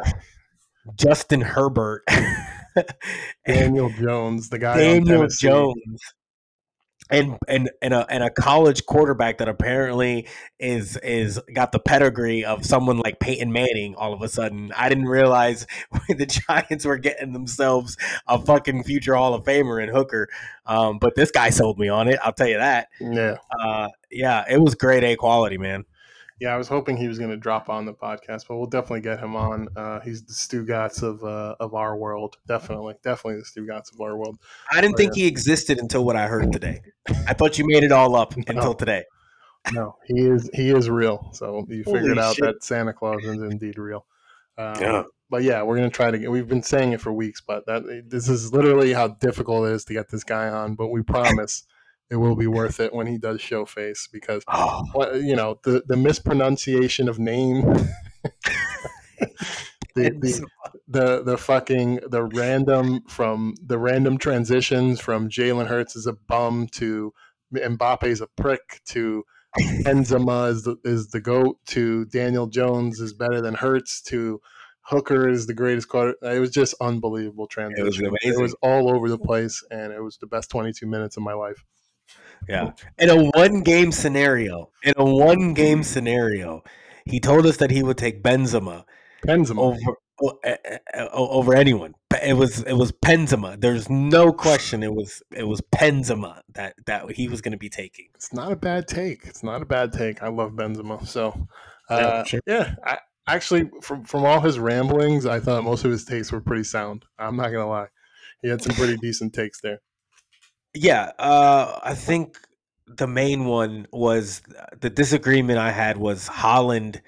Justin Herbert, Daniel Jones, the guy. on Daniel Tennessee. Jones. And and and a and a college quarterback that apparently is is got the pedigree of someone like Peyton Manning. All of a sudden, I didn't realize the Giants were getting themselves a fucking future Hall of Famer in Hooker. Um, but this guy sold me on it. I'll tell you that. Yeah, Uh, yeah, it was grade A quality, man. Yeah. I was hoping he was going to drop on the podcast, but we'll definitely get him on. Uh, he's the Stugotz of uh, of our world. Definitely, definitely the Stugotz of our world. I didn't think he existed until what I heard today. I thought you made it all up until today. No, he is he is real. So you Holy figured out shit. that Santa Claus is indeed real. Um, Yeah. But yeah, we're gonna try to get. We've been saying it for weeks, but that this is literally how difficult it is to get this guy on. But we promise it will be worth it when he does show face because Oh, you know the the mispronunciation of name. the, the, the the fucking the random from the random transitions from Jalen Hurts is a bum to Mbappe's a prick to Benzema is the, is the goat to Daniel Jones is better than Hurts to Hooker is the greatest quarter. It was just unbelievable transition. It amazing. was all over the place, and it was the best 22 minutes of my life. Yeah. In a one game scenario, in a one game scenario, he told us that he would take Benzema Benzema. over o- over anyone. It was it was Penzema. There's no question. It was it was Penzema that that he was going to be taking. It's not a bad take. It's not a bad take. I love Benzema. So, Yeah, uh, sure. yeah, I, actually, from from all his ramblings, I thought most of his takes were pretty sound. I'm not gonna lie. He had some pretty decent takes there. Yeah, uh, I think the main one was the disagreement I had was Haaland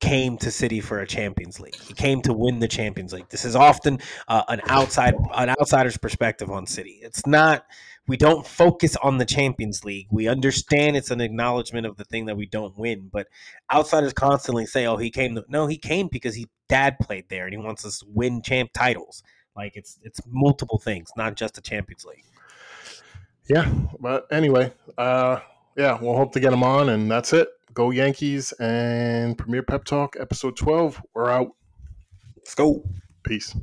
came to City for a Champions League. He came to win the Champions League. This is often uh, an outside an outsider's perspective on City. It's not we don't focus on the Champions League. We understand it's an acknowledgement of the thing that we don't win, but outsiders constantly say, "Oh, he came to No, he came because he dad played there and he wants us to win champ titles." Like it's it's multiple things, not just the Champions League. Yeah, but anyway, uh, yeah, we'll hope to get him on, and that's it. Go Yankees and Premier Pep Talk, episode 12. We're out. Let's go. Peace.